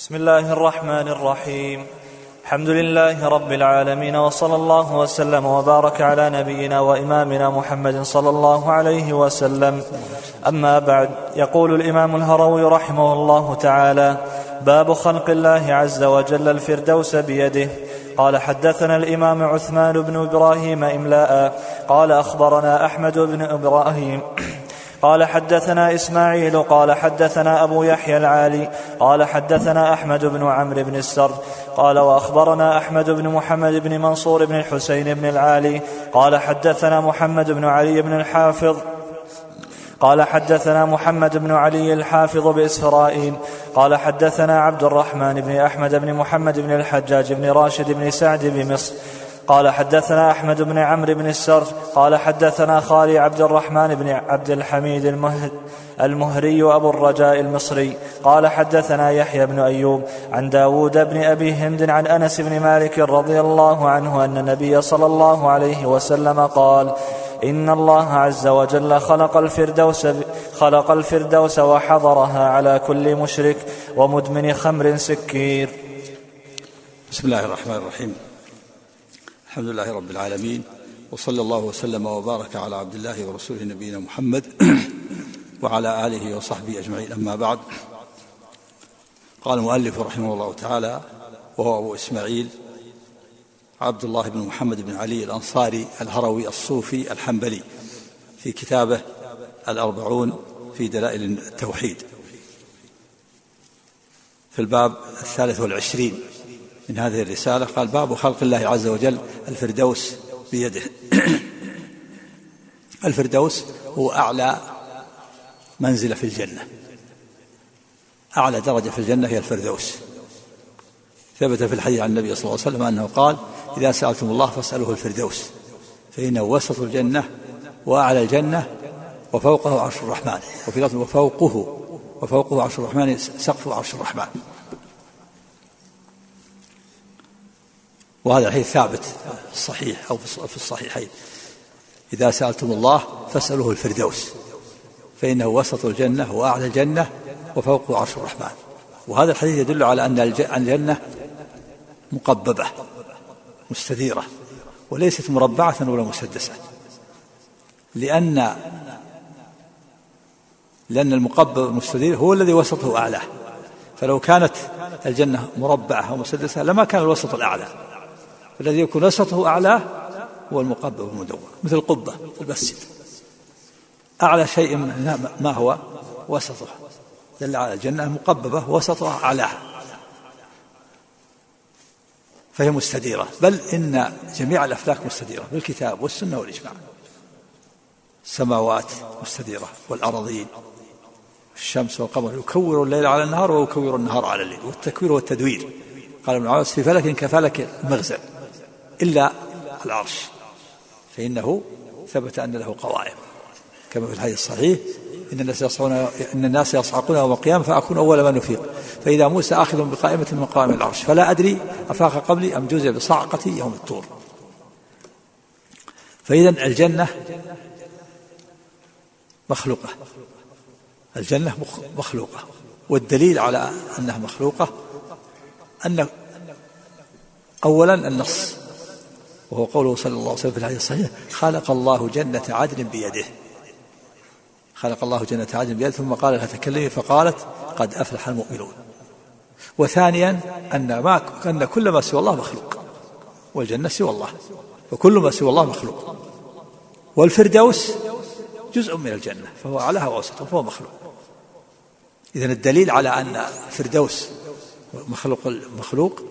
بسم الله الرحمن الرحيم. الحمد لله رب العالمين وصلى الله وسلم وبارك على نبينا وإمامنا محمد صلى الله عليه وسلم. أما بعد يقول الإمام الهروي رحمه الله تعالى باب خلق الله عز وجل الفردوس بيده. قال حدثنا الإمام عثمان بن إبراهيم إملاء. قال أخبرنا أحمد بن إبراهيم قال حدثنا إسماعيل قال حدثنا أبو يحيى العالي قال حدثنا أحمد بن عمرو بن السر قال وأخبرنا أحمد بن محمد بن منصور بن الحسين بن العالي قال حدثنا محمد بن علي بن الحافظ قال حدثنا محمد بن علي الحافظ بإسرائيل قال حدثنا عبد الرحمن بن أحمد بن محمد بن الحجاج بن راشد بن سعد بمصر قال حدثنا أحمد بن عمرو بن السر قال حدثنا خالي عبد الرحمن بن عبد الحميد المهد المهري أبو الرجاء المصري. قال حدثنا يحيى بن أيوب عن داود بن أبي هند عن أنس بن مالك رضي الله عنه أن النبي صلى الله عليه وسلم قال إن الله عز وجل خلق الفردوس خلق الفردوس وحضرها على كل مشرك ومدمن خمر سكير. بسم الله الرحمن الرحيم. الحمد لله رب العالمين وصلى الله وسلم وبارك على عبد الله ورسوله نبينا محمد وعلى آله وصحبه أجمعين. أما بعد قال المؤلف رحمه الله تعالى وهو أبو إسماعيل عبد الله بن محمد بن علي الأنصاري الهروي الصوفي الحنبلي في كتابه الأربعون في دلائل التوحيد. في الباب الثالث والعشرين. من هذه الرسالة. قال باب خلق الله عز وجل الفردوس بيده. الفردوس هو أعلى منزلة في الجنة. أعلى درجة في الجنة هي الفردوس. ثبت في الحديث عن النبي صلى الله عليه وسلم أنه قال إذا سألتم الله فاسألوه الفردوس فإنه وسط الجنة وأعلى الجنة وفوقه عرش الرحمن وفي لفظ وفوقه وفوقه عرش الرحمن سقف عرش الرحمن. وهذا الحديث ثابت في الصحيح أو في الصحيحين. إذا سألتم الله فاسألوه الفردوس فإنه وسط الجنة وأعلى الجنة وفوقه عرش الرحمن. وهذا الحديث يدل على أن الجنة مقببة مستديرة وليست مربعة ولا مسدسة. لأن لأن المقبب المستدير هو الذي وسطه أعلاه فلو كانت الجنة مربعة أو مسدسة لما كان الوسط الأعلى. الذي يكون وسطه أعلاه هو المقبب المدور مثل القبة في المسجد. أعلى شيء ما هو؟ وسطه. دل على الجنة مقببة وسطها أعلاه فهي مستديرة. بل إن جميع الأفلاك مستديرة بالكتاب والسنة والإجماع. السماوات مستديرة والأراضين. الشمس والقمر يكور الليل على النهار ويكور النهار على الليل. والتكوير والتدوير. قال ابن عباس في فلك كفلك المغزل إلا العرش. فإنه ثبت أن له قوائم كما في الحديث الصحيح إن الناس يصعقون إن الناس يصعقون يوم القيامة فأكون أول من يفيق فإذا موسى آخذ بقائمة من قوائم العرش فلا أدري أفاق قبلي أم جزء بصعقة يوم الطور. فإذا الجنة مخلوقة. الجنة مخلوقة. والدليل على أنها مخلوقة أن أولا النص. وهو قوله صلى الله عليه وسلم في الحديث الصحيح خلق الله جنة عدن بيده. خلق الله جنة عدن بيده ثم قال لها تكلمي فقالت قد أفلح المؤمنون. وثانيا أن ما أن كل ما سوى الله مخلوق والجنة سوى الله وكل ما سوى الله مخلوق. والفردوس جزء من الجنة فهو أعلاها وأوسطها فهو مخلوق. إذا الدليل على أن الفردوس مخلوق مخلوق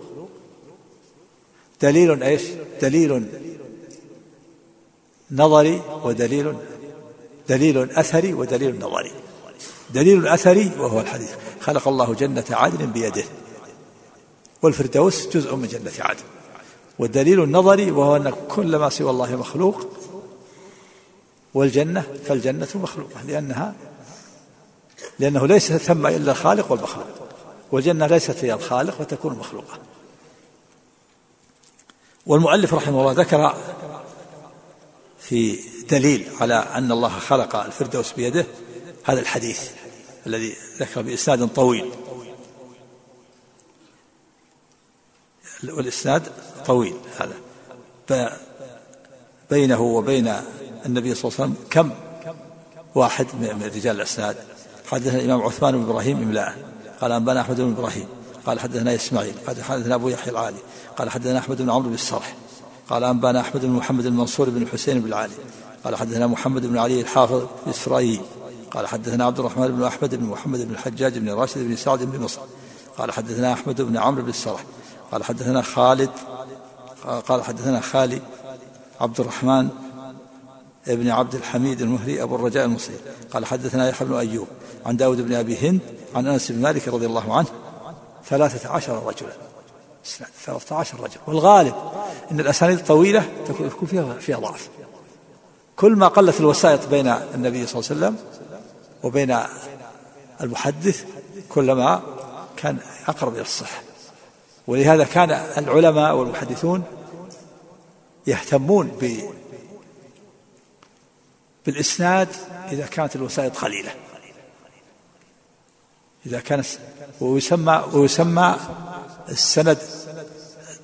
دليل إيش؟ دليل نظري ودليل دليل أثري ودليل نظري. دليل أثري وهو الحديث. خلق الله جنة عدن بيده. والفردوس جزء من جنة عدن. والدليل النظري وهو أن كل ما سوى الله مخلوق والجنة فالجنة مخلوقة لأنها لأنه ليس ثم إلا الخالق والمخلوق. والجنة ليست هي الخالق وتكون مخلوقة. والمؤلف رحمه الله ذكر في دليل على أن الله خلق الفردوس بيده هذا الحديث الذي ذكر بإسناد طويل. والإسناد طويل هذا. بينه وبين النبي صلى الله عليه وسلم كم؟ واحد من رجال الإسناد. حدثنا الإمام عثمان بن إبراهيم إملاء. قال أنبأنا أحمد بن إبراهيم. قال حدثنا إسماعيل قال حدثنا أبو يحيى العالي قال حدثنا أحمد بن عمرو بن الصرح قال أنبانا أحمد بن محمد المنصور بن الحسين بن العالي قال حدثنا محمد بن علي الحافظ الإسرائيلي قال حدثنا عبد الرحمن بن أحمد بن محمد بن الحجاج بن راشد بن سعد بن مصر قال حدثنا أحمد بن عمرو بن الصرح قال حدثنا خالد قال حدثنا خالي عبد الرحمن ابن عبد الحميد المهري أبو الرجاء المصري قال حدثنا يحيى بن أيوب عن داود بن أبي هند عن أنس بن مالك رضي الله عنه ثلاثة عشر رجلا. ثلاثة عشر رجل والغالب أن الأسانيد الطويلة تكون فيها فيها ضعف. كل ما قلت الوسائط بين النبي صلى الله عليه وسلم وبين المحدث كلما كان أقرب إلى الصحة ولهذا كان العلماء والمحدثون يهتمون بالإسناد إذا كانت الوسائط قليلة. إذا كان ويسمى ويسمى السند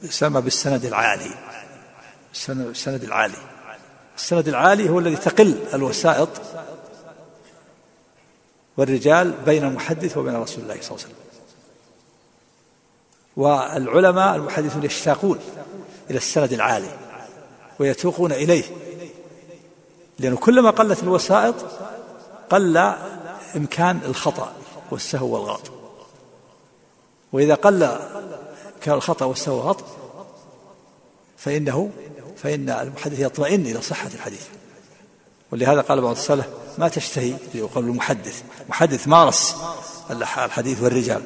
يسمى بالسند العالي. السند العالي. السند العالي هو الذي تقل الوسائط والرجال بين المحدث وبين رسول الله صلى الله عليه وسلم. والعلماء المحدثون يشتاقون إلى السند العالي ويتوقون إليه. لأنه كلما قلت الوسائط قل إمكان الخطأ. والسهو والغلط وإذا قل كان الخطأ والسهو والغلط فإنه فإن المحدث يطمئن إلى صحة الحديث. ولهذا قال بعض السلف ما تشتهي يقول المحدث. محدث مارس الحديث والرجال.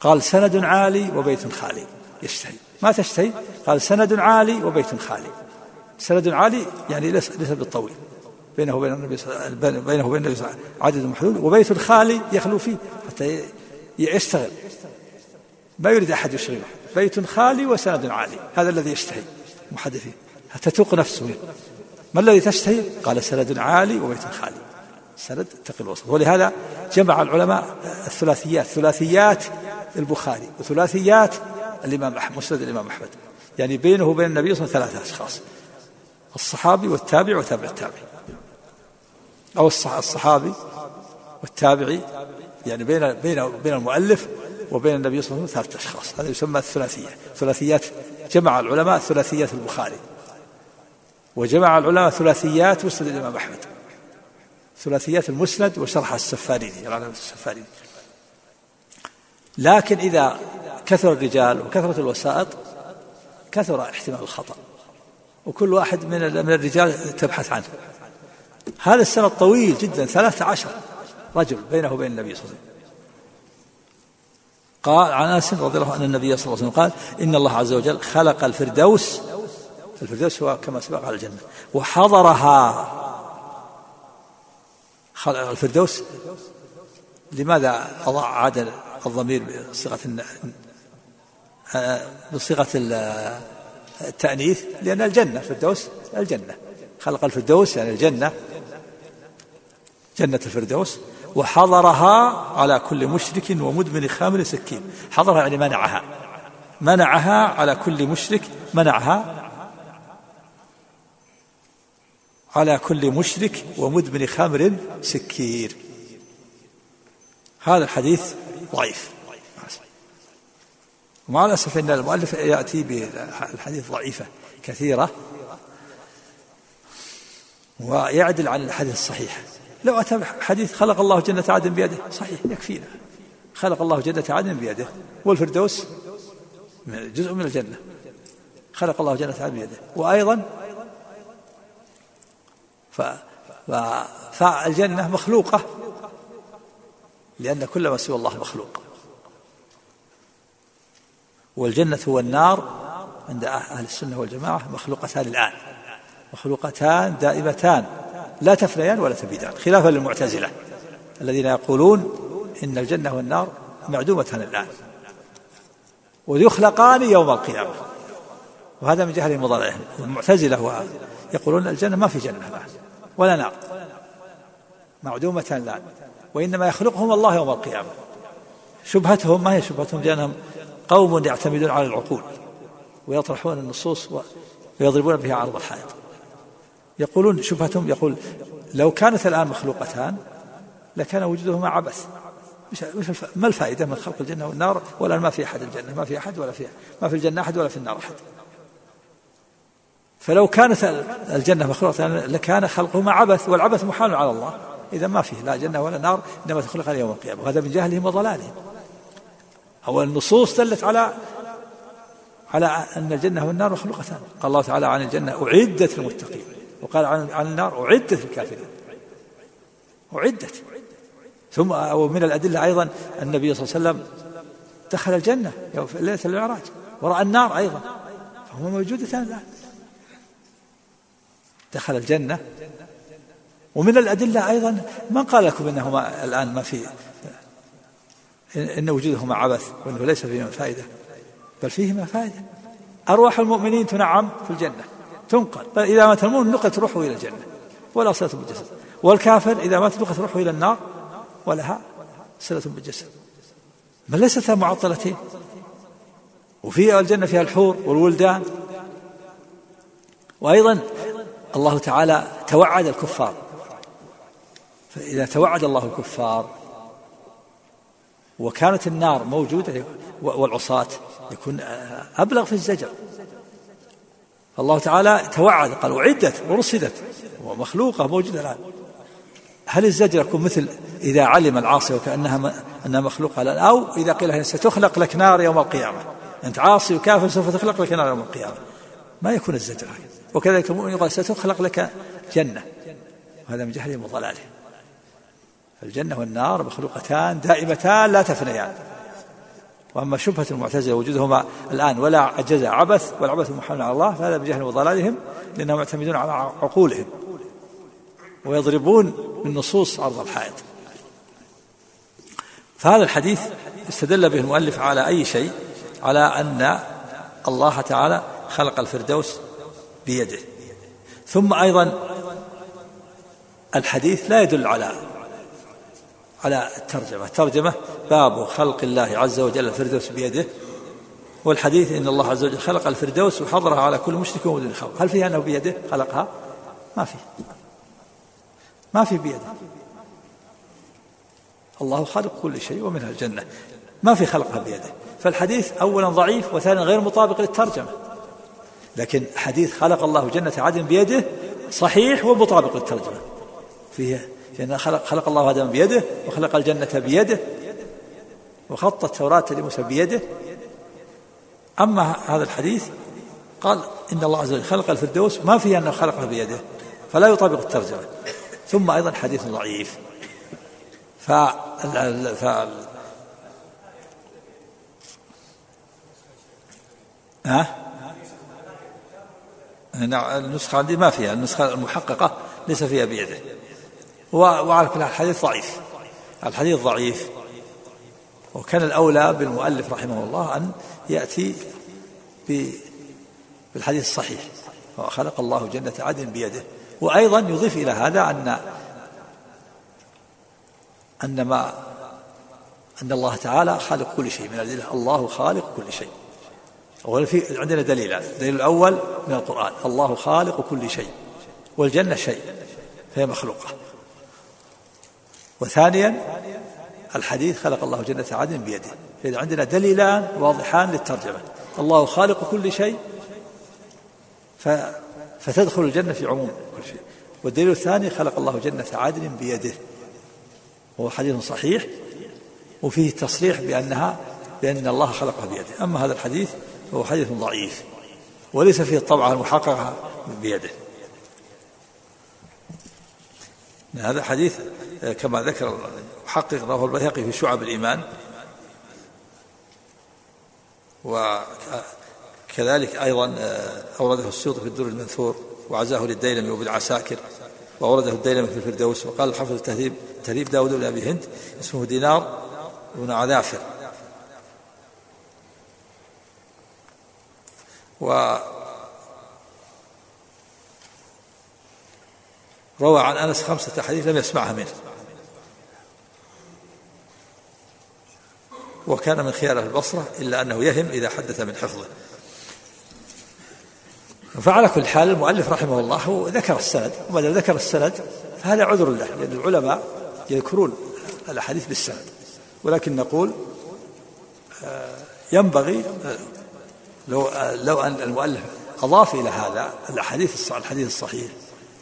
قال سند عالي وبيت خالي. يشتهي. ما تشتهي؟ قال سند عالي وبيت خالي. سند عالي يعني ليس بالطويل. بينه وبين النبي بينه وبين النبي عدد محدود وبيت خالي يخلو فيه حتى يشتغل. ما يريد أحد يشغله بيت خالي وسند عالي هذا الذي يشتهي محدثين. تتوق نفسه. ما الذي تشتهي؟ قال سند عالي وبيت خالي. سند تقي الوسط. ولهذا جمع العلماء الثلاثيات ثلاثيات البخاري وثلاثيات الإمام أحمد مسند الإمام أحمد. يعني بينه وبين النبي صلى الله عليه وسلم ثلاثة أشخاص الصحابي والتابع وتابع التابع أو الصحابي والتابعي يعني بين بين بين المؤلف وبين النبي صلى الله عليه وسلم ثلاثة أشخاص. هذا يسمى الثلاثية. ثلاثيات جمع العلماء ثلاثيات البخاري. وجمع العلماء ثلاثيات مسند الإمام أحمد. ثلاثيات المسند وشرح السفاريني العلامة السفاريني. لكن إذا كثر الرجال وكثرت الوسائط كثر احتمال الخطأ. وكل واحد من من الرجال تبحث عنه. هذا السنة طويل جدا ثلاثة عشر رجل بينه وبين النبي صلى الله عليه وسلم. قال عن أنس رضي الله عنه أن النبي صلى الله عليه وسلم قال إن الله عز وجل خلق الفردوس الفردوس هو كما سبق على الجنة وحضرها. خلق الفردوس لماذا أضاع عاد الضمير بصيغة بصيغة التأنيث؟ لأن الجنة الفردوس الجنة. خلق الفردوس يعني الجنة. جنة الفردوس وحضرها على كل مشرك ومدمن خامر سكين. حضرها يعني منعها. منعها على كل مشرك منعها على كل مشرك ومدمن خمر سكير. هذا الحديث ضعيف. ومع الأسف أن المؤلف يأتي بالحديث ضعيفة كثيرة ويعدل عن الحديث الصحيح. لو أتى حديث خلق الله جنة عدن بيده صحيح يكفينا. خلق الله جنة عدن بيده. والفردوس جزء من الجنة. خلق الله جنة عدن بيده. وأيضا فالجنة مخلوقة لأن كل ما سوى الله مخلوق. والجنة والنار عند أهل السنة والجماعة مخلوقتان الآن. مخلوقتان دائمتان. لا تفنيان ولا تبيدان خلافا للمعتزلة الذين يقولون إن الجنة والنار معدومتان الآن ويخلقان يوم القيامة وهذا من جهل مضارعهم المعتزلة يقولون الجنة ما في جنة الآن ولا نار معدومة الآن وإنما يخلقهم الله يوم القيامة شبهتهم ما هي شبهتهم؟ لأنهم قوم يعتمدون على العقول ويطرحون النصوص ويضربون بها عرض الحائط. يقولون شبهتهم يقول لو كانت الآن مخلوقتان لكان وجودهما عبث. ما الفائدة من خلق الجنة والنار؟ ولا ما في أحد الجنة ما في أحد ولا في ما في الجنة أحد ولا في النار أحد. فلو كانت الجنة مخلوقة لكان خلقهما عبث والعبث محال على الله. إذا ما فيه لا جنة ولا نار إنما تخلق يوم القيامة وهذا من جهلهم وضلالهم. أو النصوص دلت على على أن الجنة والنار مخلوقتان. قال الله تعالى عن الجنة أعدت للمتقين. وقال عن النار أعدت للكافرين. أعدت. ثم ومن الأدلة أيضا النبي صلى الله عليه وسلم دخل الجنة في ليلة المعراج ورأى النار أيضا فهما موجودتان الآن. دخل الجنة. ومن الأدلة أيضا من قال لكم إنهما الآن ما في إن وجودهما عبث وأنه ليس فيهما فائدة بل فيهما فائدة. أرواح المؤمنين تنعم في الجنة. تنقل. إذا مات المؤمن نقلت روحه إلى الجنة ولا صلة بالجسد. والكافر إذا مات نقلت روحه إلى النار ولها صلة بالجسد. بل ليست معطلتين؟ وفي الجنة فيها الحور والولدان. وأيضا الله تعالى توعد الكفار. فإذا توعد الله الكفار وكانت النار موجودة والعصاة يكون أبلغ في الزجر. الله تعالى توعد قال أعدت ورصدت ومخلوقة موجودة الآن. هل الزجر يكون مثل إذا علم العاصي وكأنها أنها مخلوقة الآن؟ أو إذا قيل ستخلق لك نار يوم القيامة. أنت عاصي وكافر سوف تخلق لك نار يوم القيامة. ما يكون الزجر. وكذلك المؤمن يقال ستخلق لك جنة. وهذا من جهلهم وضلالهم الجنة والنار مخلوقتان دائمتان لا تفنيان. وأما شبهة المعتزلة وجودهما الآن ولا عجز عبث والعبث محمل على الله فهذا بجهل وضلالهم لأنهم معتمدون على عقولهم ويضربون بالنصوص عرض الحائط. فهذا الحديث استدل به المؤلف على أي شيء؟ على أن الله تعالى خلق الفردوس بيده. ثم أيضا الحديث لا يدل على على الترجمة. الترجمة باب خلق الله عز وجل الفردوس بيده والحديث إن الله عز وجل خلق الفردوس وحضرها على كل مشرك ودون خلق هل فيها أنه بيده خلقها؟ ما في. ما في بيده. الله خالق كل شيء ومنها الجنة. ما في خلقها بيده. فالحديث أولا ضعيف وثانيا غير مطابق للترجمة. لكن حديث خلق الله جنة عدن بيده صحيح ومطابق للترجمة. فيه لأن خلق, خلق الله آدم بيده وخلق الجنة بيده وخط التوراة لموسى بيده. أما هذا الحديث قال إن الله عز وجل خلق الفردوس ما فيه أنه خلقه بيده فلا يطابق الترجمة. ثم أيضا حديث ضعيف. ف ها؟ نعم النسخة عندي ما فيها النسخة المحققة ليس فيها بيده. وعلى كل الحديث ضعيف. الحديث ضعيف. وكان الأولى بالمؤلف رحمه الله أن يأتي بالحديث الصحيح. وخلق الله جنة عدن بيده. وأيضا يضيف إلى هذا أن أن ما أن الله تعالى خالق كل شيء. من الأدلة الله خالق كل شيء. أولا في عندنا دليلان الدليل الأول من القرآن. الله خالق كل شيء. والجنة شيء. فهي مخلوقة. وثانيا الحديث خلق الله جنة عدن بيده. فإذا عندنا دليلان واضحان للترجمة. الله خالق كل شيء ف فتدخل الجنة في عموم كل شيء. والدليل الثاني خلق الله جنة عدن بيده. وهو حديث صحيح وفيه تصريح بأنها بأن الله خلقها بيده. أما هذا الحديث فهو حديث ضعيف وليس فيه الطبعة المحققة بيده. هذا حديث كما ذكر محقق رواه البيهقي في شعب الإيمان. وكذلك أيضا أورده السيوطي في الدر المنثور وعزاه للديلمي وابن عساكر وأورده الديلمي في الفردوس وقال الحافظ التهذيب تهذيب داود بن أبي هند اسمه دينار بن عذافر. و روى عن أنس خمسة أحاديث لم يسمعها منه. وكان من خيار البصرة إلا أنه يهم إذا حدث من حفظه. فعلى كل حال المؤلف رحمه الله ذكر السند وما ذكر السند فهذا عذر له لأن العلماء يذكرون الأحاديث بالسند. ولكن نقول آه، ينبغي آه، لو آه، لو أن المؤلف أضاف إلى هذا الأحاديث الحديث الصحيح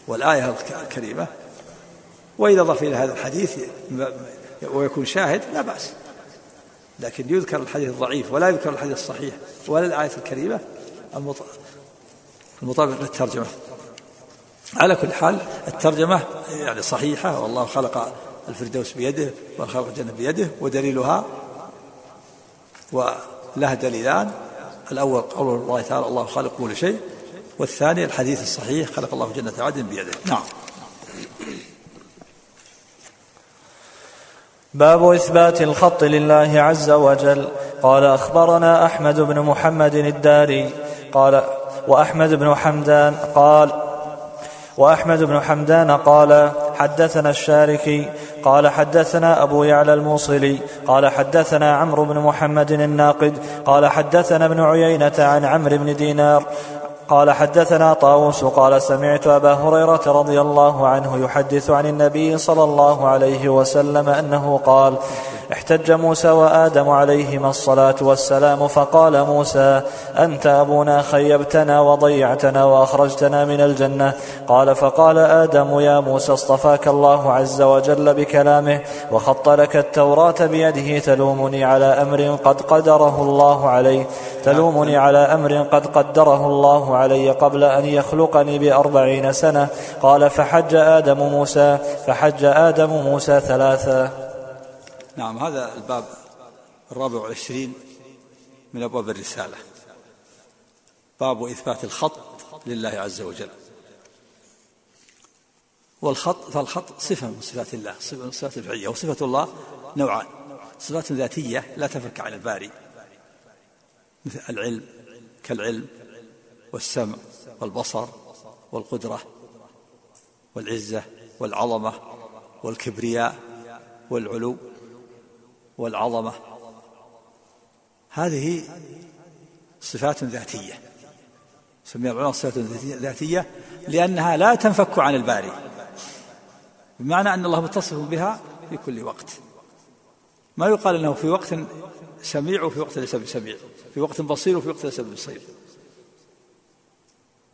والآية الكريمة وإذا أضاف إلى هذا الحديث ويكون شاهد لا بأس. لكن يذكر الحديث الضعيف ولا يذكر الحديث الصحيح ولا الآية الكريمة المطابق للترجمة. على كل حال الترجمة يعني صحيحة والله خلق الفردوس بيده وخلق الجنة بيده ودليلها ولها دليلان. الأول قول الله تعالى الله خالق كل شيء والثاني الحديث الصحيح خلق الله جنة عدن بيده. نعم. باب إثبات الخط لله عز وجل. قال أخبرنا أحمد بن محمد الداري. قال وأحمد بن حمدان قال وأحمد بن حمدان قال حدثنا الشاركي. قال حدثنا أبو يعلى الموصلي. قال حدثنا عمرو بن محمد الناقد. قال حدثنا ابن عيينة عن عمرو بن دينار. قال حدثنا طاووس قال سمعت أبا هريرة رضي الله عنه يحدث عن النبي صلى الله عليه وسلم أنه قال احتج موسى وآدم عليهما الصلاة والسلام فقال موسى أنت أبونا خيبتنا وضيعتنا وأخرجتنا من الجنة. قال فقال آدم يا موسى اصطفاك الله عز وجل بكلامه وخط لك التوراة بيده تلومني على أمر قد قدره الله عليه تلومني على أمر قد قدره الله علي قبل أن يخلقني بأربعين سنة. قال فحج آدم موسى فحج آدم موسى ثلاثا نعم هذا الباب الرابع والعشرين من أبواب الرسالة. باب إثبات الخط لله عز وجل. والخط فالخط صفة من صفات الله صفة من صفات الفعلية وصفة الله نوعان. صفات ذاتية لا تفك عن الباري مثل العلم كالعلم والسمع والبصر والقدرة والعزة والعظمة والكبرياء والعلو. والعظمة. هذه صفات ذاتية. سمي العلماء صفات ذاتية لأنها لا تنفك عن الباري. بمعنى أن الله متصف بها في كل وقت. ما يقال أنه في وقت سميع وفي وقت ليس بسميع. في وقت بصير وفي وقت ليس ببصير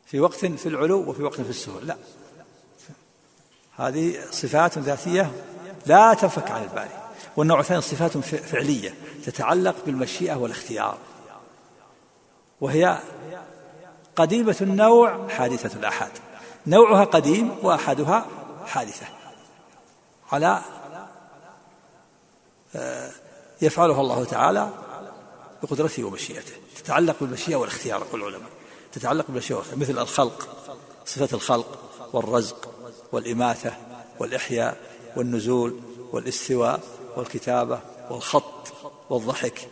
في وقت في العلو وفي وقت في السهول. لا. هذه صفات ذاتية لا تنفك عن الباري. والنوع الثاني صفات فعلية تتعلق بالمشيئة والاختيار. وهي قديمة النوع حادثة الآحاد. نوعها قديم وأحدها حادثة. على آه، يفعلها الله تعالى بقدرته ومشيئته. تتعلق بالمشيئة والاختيار يقول العلماء. تتعلق بالمشيئة والاختيار. مثل الخلق صفة الخلق والرزق والإماتة والإحياء والنزول والإستواء والكتابة والخط والضحك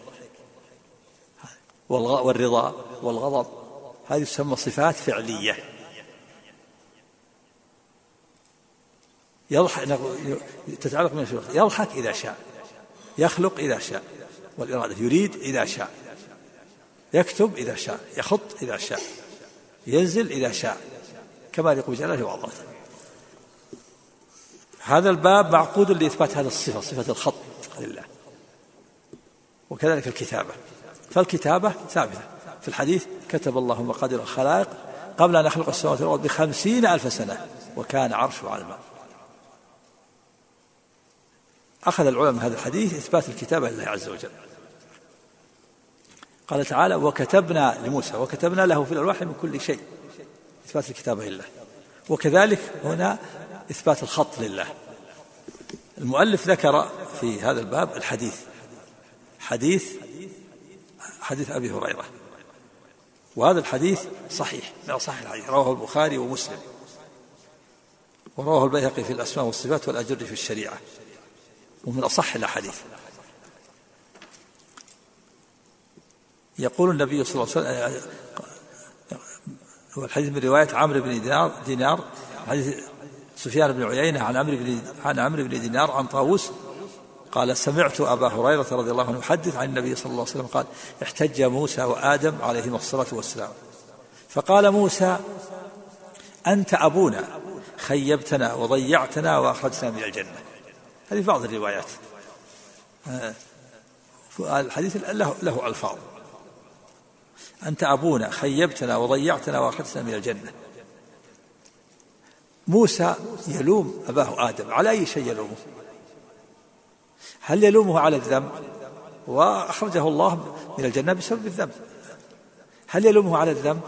والرضا والغضب. هذه تسمى صفات فعلية. يضحك تتعلق من يضحك إذا شاء. يخلق إذا شاء. والإرادة يريد إذا شاء. يكتب إذا شاء. يخط إذا شاء. ينزل إذا شاء. كما يقول جلاله وعظمته هذا الباب معقود لإثبات هذه الصفة صفة الخط لله وكذلك الكتابة. فالكتابة ثابتة. في الحديث كتب الله مقادير الخلائق قبل أن يخلق السماوات والأرض بخمسين ألف سنة وكان عرشه على الماء. أخذ العلماء هذا الحديث إثبات الكتابة لله عز وجل. قال تعالى وكتبنا لموسى وكتبنا له في الألواح من كل شيء. إثبات الكتابة لله. وكذلك هنا إثبات الخط لله. المؤلف ذكر في هذا الباب الحديث. حديث حديث أبي هريرة. وهذا الحديث صحيح. من صحيح الحديث رواه البخاري ومسلم. ورواه البيهقي في الأسماء والصفات والأجر في الشريعة. ومن أصح الأحاديث. يقول النبي صلى الله عليه وسلم هو الحديث من رواية عمرو بن دينار دينار حديث سفيان بن عيينة عن عمرو بن عن عمرو بن دينار عن طاووس قال سمعت أبا هريرة رضي الله عنه يحدث عن النبي صلى الله عليه وسلم قال احتج موسى وآدم عليهما الصلاة والسلام. فقال موسى أنت أبونا خيبتنا وضيعتنا وأخرجتنا من الجنة. هذه بعض الروايات. آه، الحديث له, له ألفاظ. أنت أبونا خيبتنا وضيعتنا وأخرجتنا من الجنة. موسى يلوم أباه آدم على أي شيء يلومه؟ هل يلومه على الذنب؟ وأخرجه الله من الجنة بسبب الذنب. هل يلومه على الذنب؟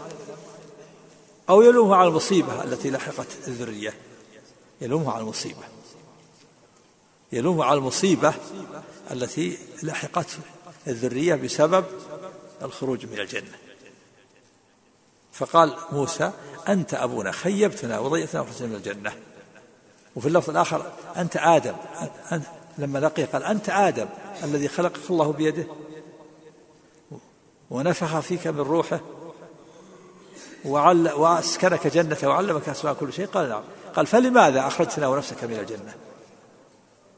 أو يلومه على المصيبة التي لحقت الذرية؟ يلومه على المصيبة. يلومه على المصيبة التي لحقت الذرية بسبب الخروج من الجنة. فقال موسى أنت أبونا خيبتنا وضيعتنا وخرجنا من الجنة. وفي اللفظ الآخر أنت آدم. أنت لما لقي قال أنت آدم الذي خلقك الله بيده. ونفخ فيك من روحه. وعل وأسكنك جنته وعلمك أسماء كل شيء. قال نعم. قال فلماذا أخرجتنا ونفسك من الجنة؟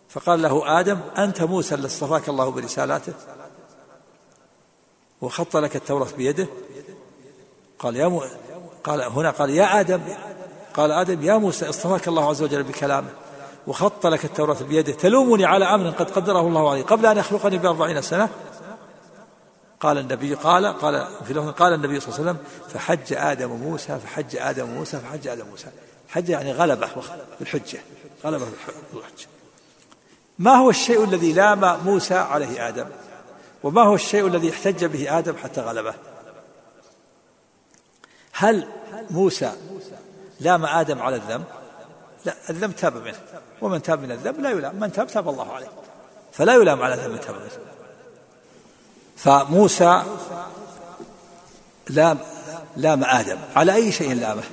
فقال له آدم أنت موسى الذي اصطفاك الله برسالاته وخط لك التوراة بيده. قال يا مو... قال هنا قال يا آدم قال آدم يا موسى اصطفاك الله عز وجل بكلامه وخط لك التوراة بيده تلومني على أمر قد قدره الله علي قبل أن يخلقني بأربعين سنة؟ قال النبي قال قال في لفظ قال النبي صلى الله عليه وسلم فحج آدم موسى فحج آدم موسى فحج آدم موسى. حج يعني غلبه بالحجة غلبه بالحجة ما هو الشيء الذي لام موسى عليه آدم؟ وما هو الشيء الذي احتج به آدم حتى غلبه؟ هل موسى لام آدم على الذنب؟ لا الذنب تاب منه. ومن تاب من الذنب لا يلام. من تاب تاب الله عليه. فلا يلام على ذنب تاب منه. فموسى لام لام آدم. على أي شيء لامه؟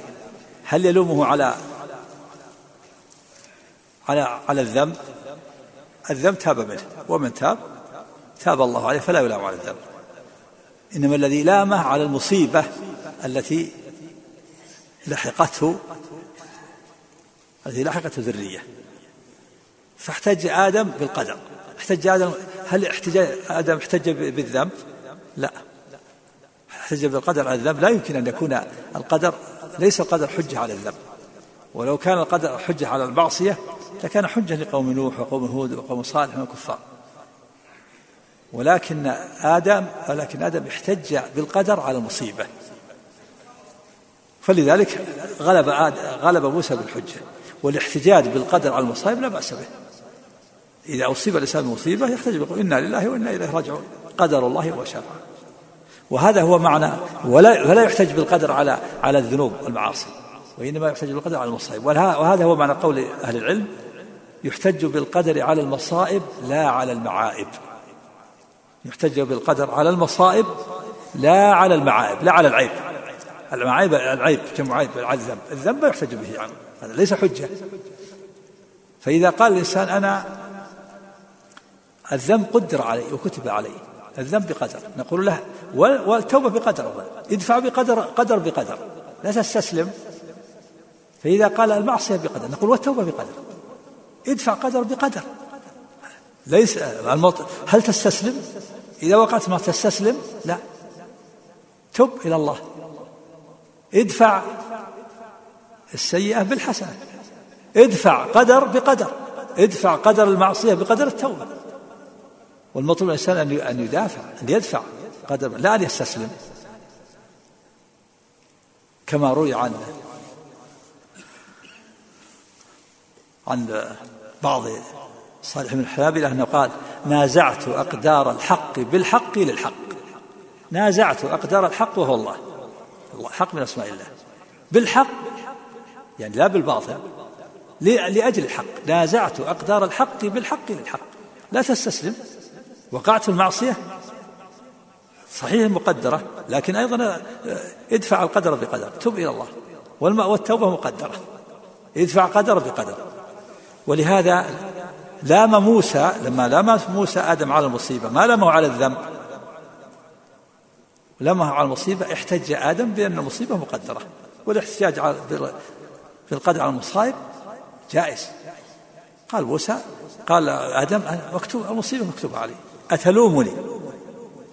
هل يلومه على على على الذنب؟ الذنب تاب منه. ومن تاب تاب الله عليه فلا يلام على الذنب. إنما الذي لامه على المصيبة التي لحقته التي لحقت ذرية. فاحتج آدم بالقدر. احتج آدم هل احتج آدم احتج بالذنب؟ لا. احتج بالقدر على الذنب. لا يمكن أن يكون القدر ليس القدر حجة على الذنب. ولو كان القدر حجة على المعصية لكان حجة لقوم نوح وقوم هود وقوم صالح من الكفار. ولكن آدم ولكن آدم احتج بالقدر على المصيبة. فلذلك غلب غلب موسى بالحجة والاحتجاج بالقدر على المصائب لا بأس به. إذا أصيب الإنسان بمصيبة يحتج بقول إنا لله وإنا إليه راجعون. قدر الله وشاء وهذا هو معنى ولا فلا يحتج بالقدر على على الذنوب والمعاصي وإنما يحتج بالقدر على المصائب. وهذا هو معنى قول أهل العلم يحتج بالقدر على المصائب لا على المعائب. يحتج بالقدر على المصائب لا على المعائب لا على العيب. المعايب العيب جمع عيب؟ الذنب. الذنب يحتج به يعني. هذا ليس حجة. فإذا قال الإنسان أنا الذنب قدر علي وكتب علي. الذنب بقدر. نقول له والتوبة بقدر ادفع بقدر قدر بقدر. لا تستسلم. فإذا قال المعصية بقدر نقول والتوبة بقدر. ادفع قدر بقدر. ليس هل تستسلم؟ إذا وقعت ما تستسلم؟ لا. تب إلى الله. ادفع السيئة بالحسنة. ادفع قدر بقدر. ادفع قدر المعصية بقدر التوبة. والمطلوب الإنسان أن يدافع أن يدفع قدر لا أن يستسلم. كما روي عن عن بعض صالح من الحنابلة أنه قال نازعت أقدار الحق بالحق للحق. نازعت أقدار الحق وهو الله. حق من أسماء الله. بالحق يعني لا بالباطل لأجل الحق. نازعت أقدار الحق بالحق للحق. لا تستسلم. وقعت في المعصية. صحيح مقدرة لكن أيضا ادفع القدر بقدر. تب إلى الله. والتوبة مقدرة. ادفع قدر بقدر. ولهذا لام موسى لما لام موسى آدم على المصيبة. ما لامه على الذنب. لامه على المصيبة احتج آدم بأن المصيبة مقدرة. والاحتجاج في القدر على المصائب جائز. قال موسى قال آدم مكتوب المصيبة مكتوبة علي أتلومني؟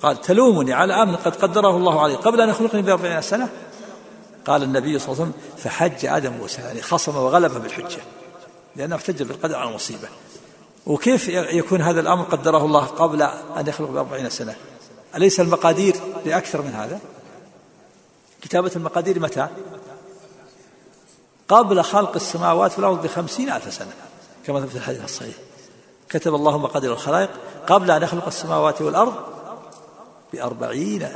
قال تلومني على أمر قد قدره الله علي قبل أن يخلقني بأربعين سنة؟ قال النبي صلى الله عليه وسلم فحج آدم موسى يعني خصم وغلب بالحجة لأنه احتج بالقدر على المصيبة. وكيف يكون هذا الأمر قدره الله قبل أن يخلق بأربعين سنة؟ أليس المقادير لأكثر من هذا؟ كتابة المقادير متى؟ قبل خلق السماوات والأرض بخمسين ألف سنة كما في الحديث الصحيح. كتب الله مقادير الخلائق قبل أن يخلق السماوات والأرض بأربعين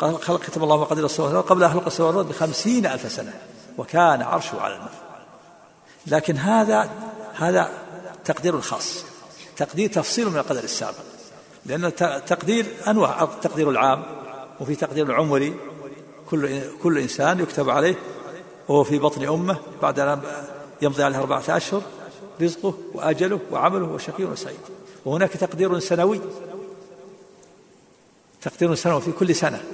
خلق كتب الله مقادير السماوات والأرض قبل أن يخلق السماوات والأرض بخمسين ألف سنة وكان عرشه على الماء لكن هذا هذا تقدير خاص تقدير تفصيل من القدر السابق. لأن التقدير أنواع التقدير العام وفي تقدير العمري كل كل إنسان يكتب عليه وهو في بطن أمه بعد أن يمضي عليه أربعة أشهر رزقه وأجله وعمله وشقي وسعيد. وهناك تقدير سنوي تقدير سنوي في كل سنة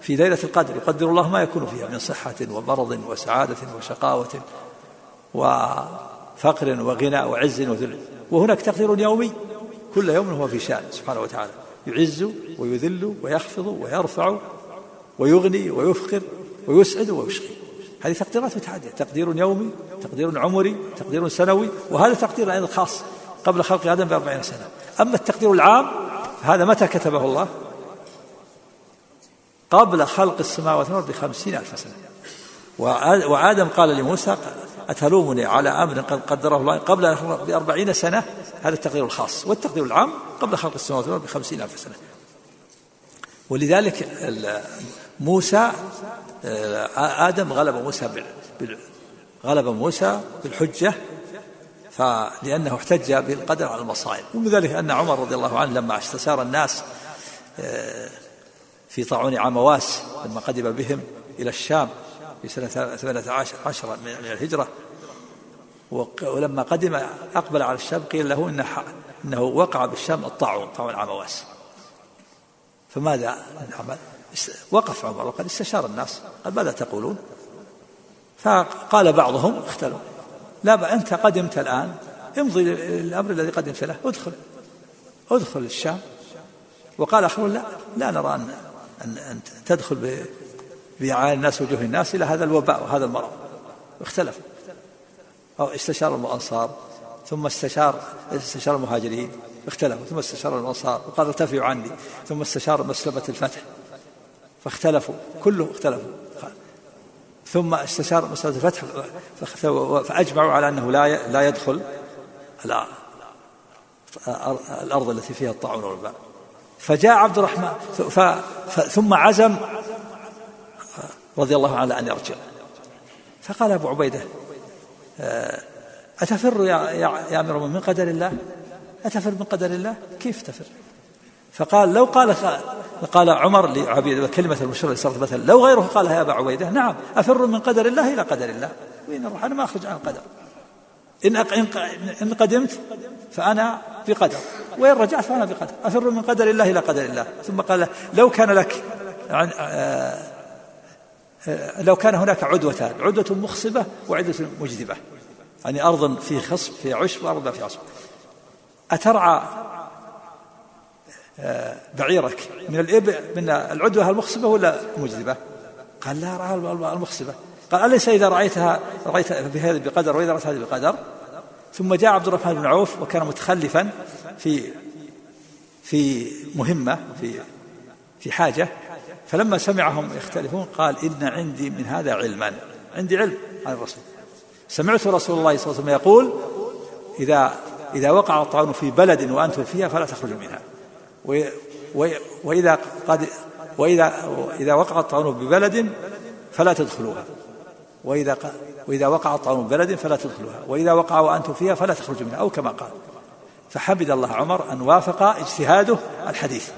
في ليلة القدر يقدر الله ما يكون فيها من صحة ومرض وسعادة وشقاوة وفقر وغنى وعز وذل. وهناك تقدير يومي كل يوم هو في شأن سبحانه وتعالى. يعز ويذل ويخفض ويرفع ويغني ويفقر ويسعد ويشقي. هذه تقديرات متعددة. تقدير يومي تقدير عمري تقدير سنوي وهذا تقدير أيضا خاص قبل خلق آدم بأربعين سنة. أما التقدير العام هذا متى كتبه الله؟ قبل خلق السماوات والأرض بخمسين ألف سنة. وآدم قال لموسى أتلومني على أمر قد قدره الله قبل أن بأربعين سنة؟ هذا التقدير الخاص والتقدير العام قبل خلق السماوات والأرض بخمسين ألف سنة. ولذلك موسى آه، آدم غلب موسى غلب موسى بالحجة فلأنه احتج بالقدر على المصائب. ومن ذلك أن عمر رضي الله عنه لما استشار الناس آه، في طاعون عمواس لما قدم بهم إلى الشام في سنة ثمانية عشر من الهجرة ولما قدم أقبل على الشام قيل له إنه, إنه وقع بالشام الطاعون طاعون عمواس فماذا عمل وقف عمر وقال استشار الناس. قال ماذا تقولون؟ فقال بعضهم اختلوا. لا أنت قدمت الآن. امضي الأمر الذي قدمت له ادخل. ادخل الشام. وقال آخرون لا لا نرى أن أن, أن تدخل بإعانة الناس وجوه الناس إلى هذا الوباء وهذا المرض. اختلفوا. أو استشار الأنصار ثم استشار استشار المهاجرين اختلفوا ثم استشار الأنصار وقال ارتفعوا عني ثم استشار مسلمة الفتح فاختلفوا كله اختلفوا. ثم استشار مسألة الفتح فأجمعوا على أنه لا لا يدخل الأرض التي فيها الطاعون والباء فجاء عبد الرحمن ثم عزم رضي الله عنه أن يرجع. فقال أبو عبيدة أتفر يا يا أمير من قدر الله؟ أتفر من قدر الله؟ كيف تفر؟ فقال لو قال قال عمر لعبيد كلمة اللي صارت مثلا لو غيره قالها يا أبا عبيدة. نعم أفر من قدر الله إلى قدر الله. وين أروح؟ أنا ما أخرج عن القدر. إن إن قدمت فأنا بقدر. وإن رجعت فأنا بقدر. أفر من قدر الله إلى قدر الله. ثم قال لو كان لك آه، آه، لو كان هناك عدوتان عدوة مخصبة وعدوة مجذبة. يعني أرض في خصب في عشب وأرض في عصب. أترعى آه، بعيرك من الإبل من العدوة المخصبة ولا مجذبة؟ قال لا أرعى المخصبة قال أليس إذا رأيتها رأيت بهذا بقدر وإذا رأيت هذه بقدر؟ ثم جاء عبد الرحمن بن عوف وكان متخلفا في في مهمة في في حاجة. فلما سمعهم يختلفون قال إن عندي من هذا علما. عندي علم عن الرسول. سمعت رسول الله صلى الله عليه وسلم يقول إذا إذا وقع الطعن في بلد وأنتم فيها فلا تخرجوا منها. وإذا قد وإذا إذا وقع الطعن ببلد فلا تدخلوها. وإذا وإذا وقع الطعن ببلد فلا تدخلوها. وإذا وقع وأنتم فيها فلا تخرجوا منها أو كما قال. فحمد الله عمر أن وافق اجتهاده الحديث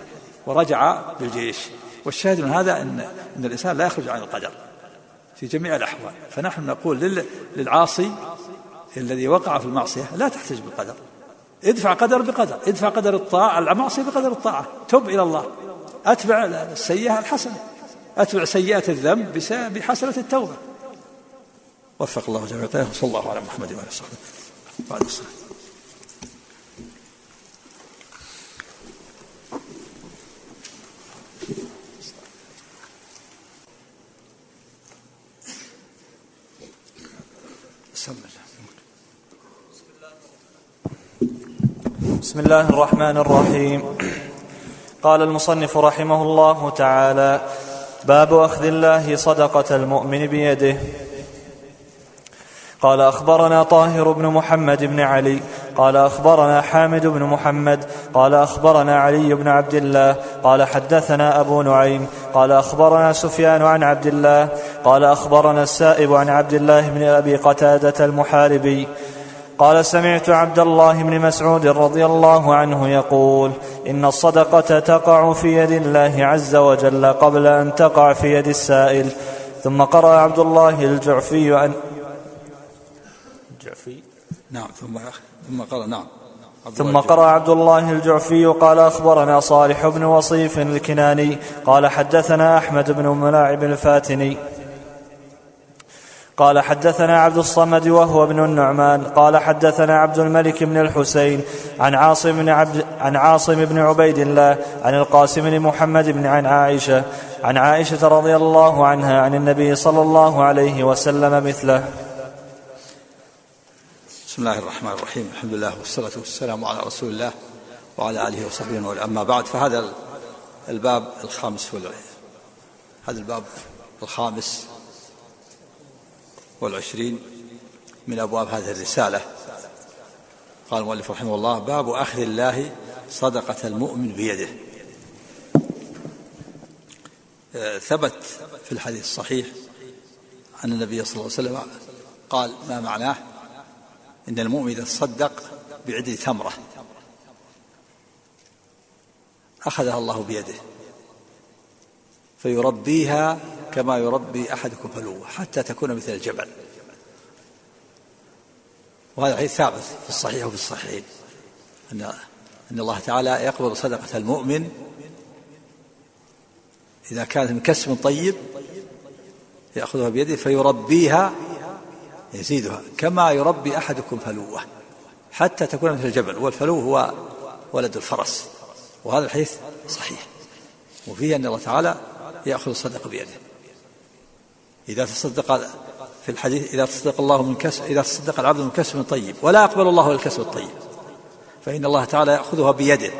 ورجع بالجيش. والشاهد من هذا أن أن الإنسان لا يخرج عن القدر في جميع الأحوال. فنحن نقول للعاصي الذي وقع في المعصية لا تحتج بالقدر. ادفع قدر بقدر. ادفع قدر الطاعة. المعصية بقدر الطاعة. تب إلى الله. أتبع السيئة الحسنة. أتبع سيئة الذنب بحسنة التوبة. وفق الله جميعا. وصلى الله على محمد وعلى آله وصحبه. وعلى الصلاة بسم الله الرحمن الرحيم. قال المصنف رحمه الله تعالى باب أخذ الله صدقة المؤمن بيده. قال أخبرنا طاهر بن محمد بن علي قال أخبرنا حامد بن محمد قال أخبرنا علي بن عبد الله قال حدثنا أبو نعيم قال أخبرنا سفيان عن عبد الله قال أخبرنا السائب عن عبد الله بن أبي قتادة المحاربي. قال سمعت عبد الله بن مسعود رضي الله عنه يقول إن الصدقة تقع في يد الله عز وجل قبل أن تقع في يد السائل. ثم قرأ عبد الله الجعفي الجعفي نعم ثم ثم قرا نعم. ثم قرأ عبد الله الجعفي قال أخبرنا صالح بن وصيف الكناني قال حدثنا أحمد بن ملاعب الفاتني. قال حدثنا عبد الصمد وهو ابن النعمان. قال حدثنا عبد الملك بن الحسين عن عاصم بن عبد عن عاصم بن عبيد الله عن القاسم بن محمد بن عن عائشة عن عائشة رضي الله عنها عن النبي صلى الله عليه وسلم مثله. بسم الله الرحمن الرحيم الحمد لله والصلاه والسلام على رسول الله وعلى اله وصحبه اما بعد فهذا الباب الخامس والعين هذا الباب الخامس والعشرين من أبواب هذه الرسالة قال المؤلف رحمه الله باب أخذ الله صدقة المؤمن بيده ثبت في الحديث الصحيح أن النبي صلى الله عليه وسلم قال ما معناه إن المؤمن تصدق بعدل ثمرة. أخذها الله بيده. فيربيها كما يربي أحدكم فلوه حتى تكون مثل الجبل. وهذا حديث ثابت في الصحيح وفي الصحيحين. أن أن الله تعالى يقبل صدقة المؤمن إذا كانت من كسب طيب يأخذها بيده فيربيها يزيدها. كما يربي أحدكم فلوة حتى تكون مثل الجبل والفلو هو ولد الفرس. وهذا الحديث صحيح. وفيه أن الله تعالى يأخذ الصدقة بيده. إذا تصدق في الحديث إذا تصدق الله من كسب إذا تصدق العبد من كسب طيب ولا يقبل الله الكسب الطيب. فإن الله تعالى يأخذها بيده.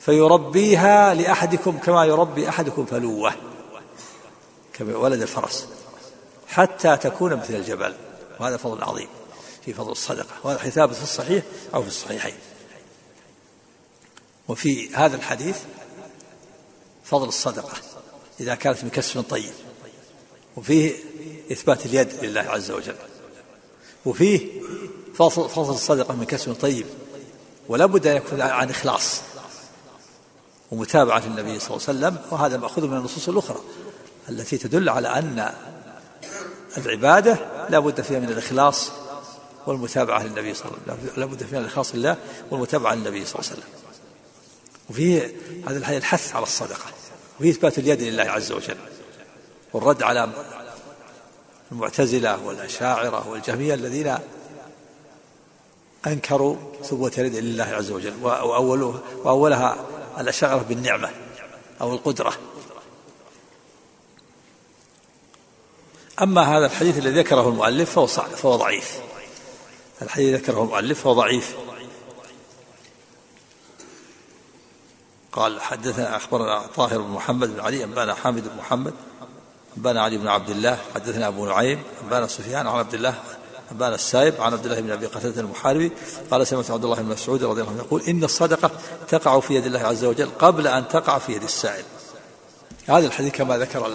فيربيها لأحدكم كما يربي أحدكم فلوة كما ولد الفرس. حتى تكون مثل الجبل. وهذا فضل عظيم. في فضل الصدقة. وهذا ثابت في الصحيح أو في الصحيحين. وفي هذا الحديث فضل الصدقة. إذا كانت من كسب طيب. وفيه إثبات اليد لله عز وجل. وفيه فصل, فصل الصدقة من كسب طيب. ولا بد أن يكون عن إخلاص. ومتابعة النبي صلى الله عليه وسلم. وهذا مأخوذ من النصوص الأخرى. التي تدل على أن العبادة لا بد فيها من الإخلاص والمتابعة للنبي صلى الله عليه وسلم لا بد فيها من الإخلاص لله والمتابعة للنبي صلى الله عليه وسلم. وفيه هذا الحديث الحث على الصدقة وفيه إثبات اليد لله عز وجل والرد على المعتزلة والأشاعرة والجهمية الذين أنكروا ثبوت اليد لله عز وجل وأولها, الأشاعرة بالنعمة أو القدرة. أما هذا الحديث الذي ذكره المؤلف فهو, فهو ضعيف. الحديث ذكره المؤلف فهو ضعيف. قال حدثنا أخبرنا طاهر بن محمد بن علي أنبأنا حامد بن محمد أنبأنا علي بن عبد الله حدثنا أبو نعيم أنبأنا سفيان عن عبد الله أنبأنا السائب عن عبد الله بن أبي قتادة المحاربي قال سمعت عبد الله بن مسعود رضي الله عنه يقول إن الصدقة تقع في يد الله عز وجل قبل أن تقع في يد السائل هذا الحديث كما ذكر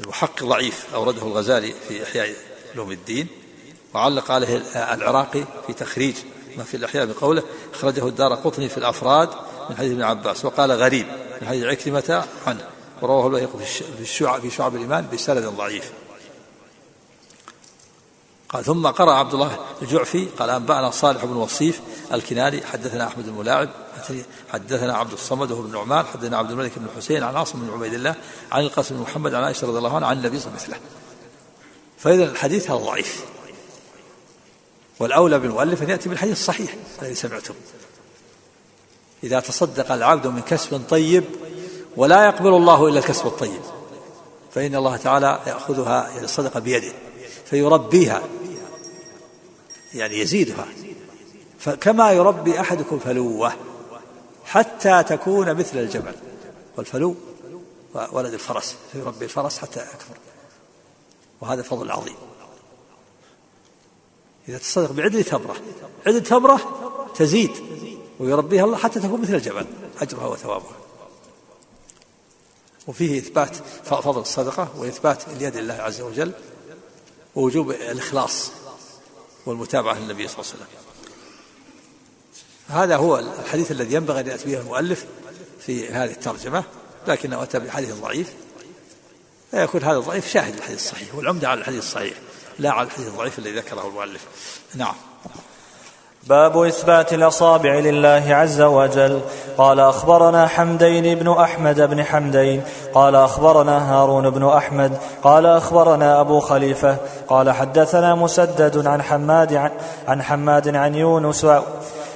المحقق ضعيف أورده الغزالي في إحياء علوم الدين. وعلق عليه العراقي في تخريج ما في الإحياء بقوله أخرجه الدار قطني في الأفراد من حديث ابن عباس وقال غريب من حديث عكرمة عنه ورواه البيهقي في الشعب في شعب الإيمان بسند ضعيف. قال ثم قرأ عبد الله الجعفي قال أنبأنا صالح بن وصيف الكناني حدثنا أحمد الملاعب حدثنا عبد الصمد وهو بن نعمان حدثنا عبد الملك بن حسين عن عاصم بن عبيد الله عن القاسم بن محمد عن عائشة رضي الله عنها عن النبي صلى الله عليه وسلم. فإذا الحديث هذا ضعيف. والأولى بالمؤلف أن يأتي بالحديث الصحيح الذي سمعتم إذا تصدق العبد من كسب طيب ولا يقبل الله إلا الكسب الطيب فإن الله تعالى يأخذها الصدقة بيده فيربيها يعني يزيدها. فكما يربي أحدكم فلوة حتى تكون مثل الجبل. والفلو ولد الفرس يربي الفرس حتى يكفر وهذا فضل عظيم. إذا تصدق بعدل تمرة عدل تمرة تزيد ويربيها الله حتى تكون مثل الجبل أجرها وثوابها. وفيه إثبات فضل الصدقة وإثبات اليد لله عز وجل ووجوب الإخلاص والمتابعة للنبي صلى الله عليه وسلم. هذا هو الحديث الذي ينبغي أن يأتي به المؤلف في هذه الترجمة لكنه أتى بحديث ضعيف فيكون هذا الضعيف شاهد الحديث الصحيح والعمدة على الحديث الصحيح لا على الحديث الضعيف الذي ذكره المؤلف. نعم. باب إثبات الأصابع لله عز وجل. قال أخبرنا حمدين بن أحمد بن حمدين. قال أخبرنا هارون بن أحمد. قال أخبرنا أبو خليفة. قال حدثنا مسدد عن حماد عن, عن حماد عن يونس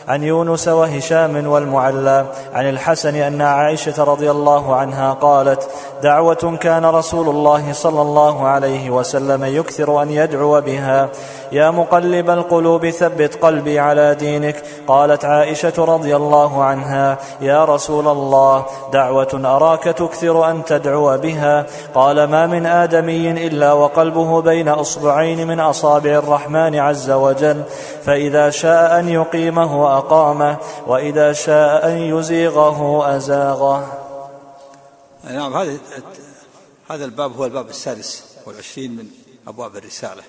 عن يونس وهشام والمعلى عن الحسن أن عائشة رضي الله عنها قالت دعوة كان رسول الله صلى الله عليه وسلم يكثر أن يدعو بها. يا مقلب القلوب ثبت قلبي على دينك. قالت عائشة رضي الله عنها يا رسول الله دعوة أراك تكثر أن تدعو بها. قال ما من آدمي إلا وقلبه بين أصبعين من أصابع الرحمن عز وجل فإذا شاء أن يقيمه أقامه وإذا شاء أن يزيغه أزاغه. نعم هذا هذا الباب هو الباب السادس والعشرين من أبواب الرسالة.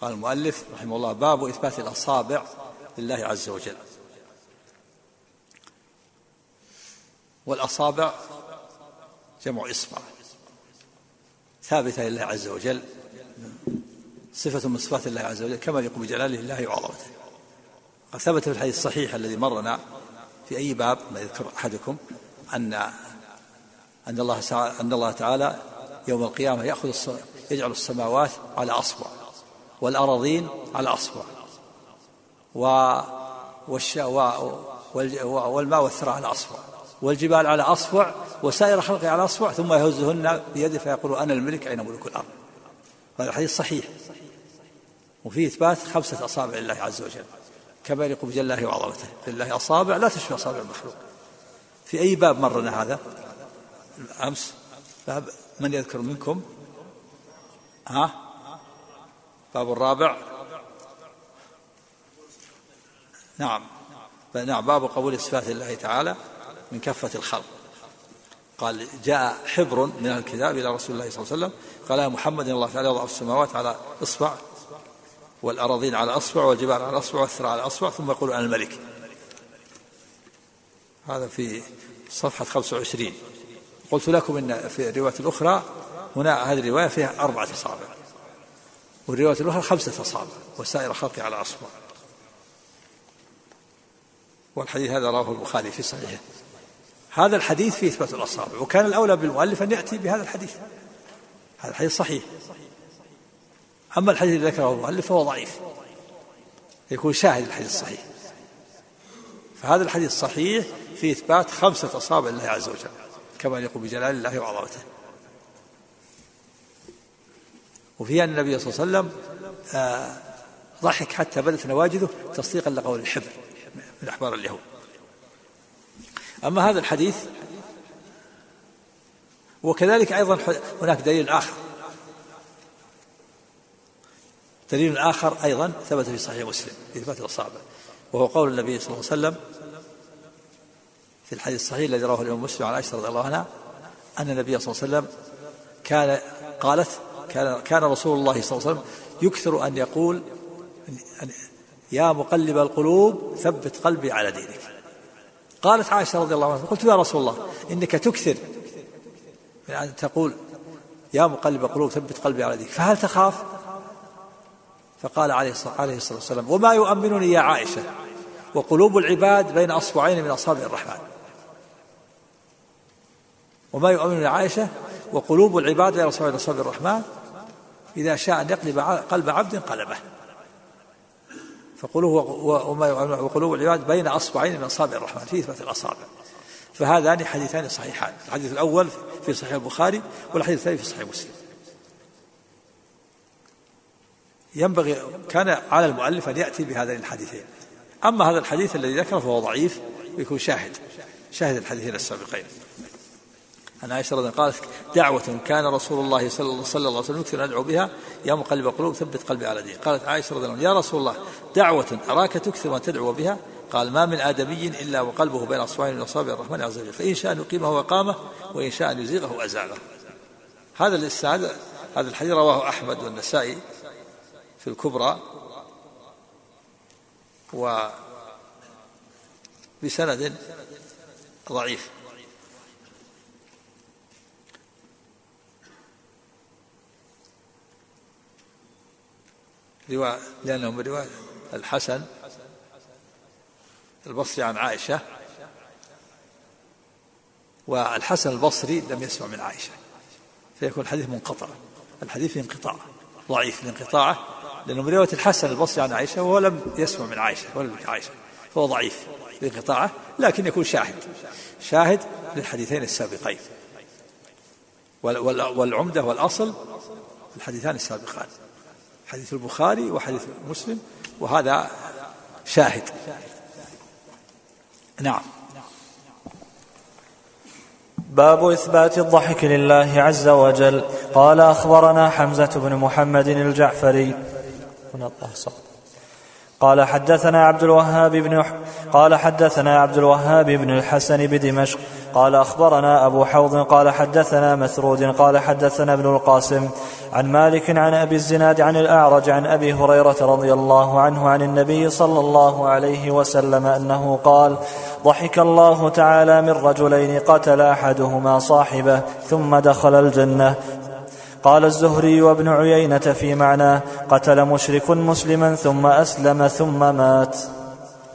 قال المؤلف رحمه الله باب إثبات الأصابع لله عز وجل. والأصابع جمع إصبع ثابتة لله عز وجل صفة من صفات الله عز وجل كما يقوم بجلاله الله وعظمته. قد ثبت في الحديث الصحيح الذي مرنا في أي باب ما يذكر أحدكم أن أن الله أن الله تعالى يوم القيامة يأخذ يجعل السماوات على أصبع. والأراضين على أصبع و والش... و... والماء والثرى على أصبع والجبال على أصبع وسائر خلقه على أصبع ثم يهزهن بيده فيقول أنا الملك أين ملك الأرض؟ هذا الحديث صحيح. وفيه إثبات خمسة أصابع لله عز وجل. كما يليق بجلاله وعظمته. لله أصابع لا تشبه أصابع المخلوق. في أي باب مرنا هذا؟ أمس. باب من يذكر منكم؟ ها؟ باب الرابع. نعم. نعم باب قبول صفات الله تعالى من كفة الخلق. قال جاء حبر من الكتاب إلى رسول الله صلى الله عليه وسلم. قال يا محمد إن الله تعالى يضع السماوات على إصبع والأراضين على أصبع والجبال على أصبع والثرى على أصبع ثم يقول أنا الملك. هذا في صفحة 25 قلت لكم إن في الرواية الأخرى هنا هذه الرواية فيها أربعة أصابع. والرواية الأخرى خمسة أصابع وسائر خلقه على أصبع. والحديث هذا رواه البخاري في صحيحه. هذا الحديث فيه إثبات الأصابع وكان الأولى بالمؤلف أن يأتي بهذا الحديث. هذا الحديث صحيح. أما الحديث الذي ذكره المؤلف فهو ضعيف. يكون شاهد الحديث الصحيح. فهذا الحديث صحيح في إثبات خمسة أصابع لله عز وجل كما يقول بجلال الله وعظمته. وفيها أن النبي صلى الله عليه وسلم آه، ضحك حتى بدت نواجذه تصديقا لقول الحبر من أحبار اليهود. أما هذا الحديث وكذلك أيضا هناك دليل آخر. دليل آخر أيضا ثبت في صحيح مسلم في إثبات الأصابع وهو قول النبي صلى الله عليه وسلم في الحديث الصحيح الذي رواه الإمام مسلم عن عائشة رضي الله عنها أن النبي صلى الله عليه وسلم كان قالت كان كان رسول الله صلى الله عليه وسلم يكثر أن يقول يا مقلب القلوب ثبت قلبي على دينك. قالت عائشة رضي الله عنها قلت يا رسول الله إنك تكثر من أن تقول يا مقلب القلوب ثبت قلبي على دينك فهل تخاف؟ فقال عليه الصلاة والسلام وما يؤمنني يا عائشة وقلوب العباد بين أصبعين من أصابع الرحمن. وما يؤمن عائشة وقلوب العباد بين أصابع الرحمن إذا شاء أن يقلب قلب عبد قلبه. فقلوب وقلوب العباد بين أصبعين من أصابع الرحمن في إثبات الأصابع. فهذان حديثان صحيحان. الحديث الأول في صحيح البخاري والحديث الثاني في صحيح مسلم. ينبغي كان على المؤلف أن يأتي بهذين الحديثين. أما هذا الحديث الذي ذكره فهو ضعيف ويكون شاهد. شاهد الحديثين السابقين. عن عائشة رضي الله قالت دعوة كان رسول الله صلى الله عليه وسلم يكثر أن يدعو بها يا مقلب القلوب ثبت قلبي على دينك قالت عائشة رضي الله عنها يا رسول الله دعوة أراك تكثر أن تدعو بها؟ قال ما من آدمي إلا وقلبه بين أصبعين من أصابع الرحمن عز وجل فإن شاء أن يقيمه وقامه وإن شاء أن يزيغه أزاغه. هذا الإسناد هذا الحديث رواه أحمد والنسائي في الكبرى. و بسند ضعيف. رواية لأنه من رواية الحسن البصري عن عائشة. والحسن البصري لم يسمع من عائشة فيكون الحديث منقطع الحديث انقطاع ضعيف لانقطاعه لأنه من رواية الحسن البصري عن عائشة وهو لم يسمع من عائشة ولم يكن عائشة فهو ضعيف لانقطاعه لكن يكون شاهد شاهد للحديثين السابقين. والعمدة والأصل الحديثان السابقان. حديث البخاري وحديث مسلم وهذا شاهد. نعم. باب إثبات الضحك لله عز وجل. قال أخبرنا حمزة بن محمد الجعفري. هنا الله سقط. قال حدثنا عبد الوهاب بن قال حدثنا عبد الوهاب بن الحسن بدمشق قال أخبرنا أبو حوض قال حدثنا مسرود قال حدثنا ابن القاسم عن مالك عن أبي الزناد عن الأعرج عن أبي هريرة رضي الله عنه عن النبي صلى الله عليه وسلم أنه قال ضحك الله تعالى من رجلين قتل أحدهما صاحبه ثم دخل الجنة قال الزهري وابن عيينة في معناه قتل مشرك مسلما ثم أسلم ثم مات.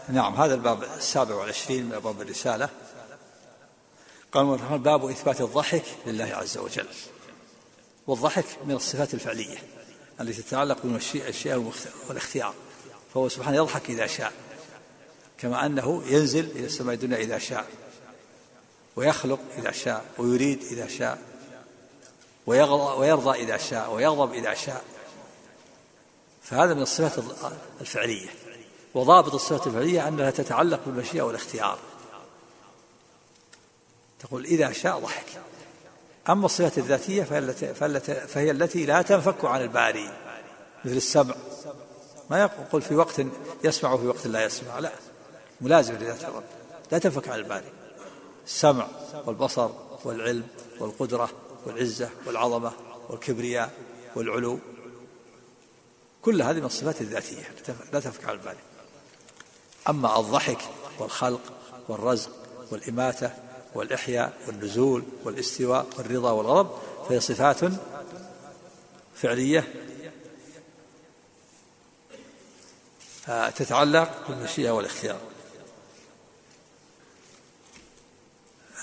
نعم هذا الباب السابع والعشرين من باب الرسالة. قال باب إثبات الضحك لله عز وجل. والضحك من الصفات الفعلية التي تتعلق بالمشيئة والاختيار. فهو سبحانه يضحك إذا شاء كما أنه ينزل إلى السماء الدنيا إذا شاء ويخلق إذا شاء ويريد إذا شاء. ويرضى إذا شاء ويغضب إذا شاء. فهذا من الصفات الفعلية. وضابط الصفات الفعلية أنها تتعلق بالمشيئة والاختيار. تقول إذا شاء ضحك. أما الصفات الذاتية فهي التي لا تنفك عن الباري. مثل السمع ما يقول في وقت يسمع وفي وقت لا يسمع. لا. ملازم لذات الرب. لا تنفك عن الباري. السمع والبصر والعلم والقدرة والعزة والعظمة والكبرياء والعلو. كل هذه من الصفات الذاتية لا تفك على البال أما الضحك والخلق والرزق والإماتة والإحياء والنزول والاستواء والرضا والغضب فهي صفات فعلية تتعلق بالمشيئة والاختيار.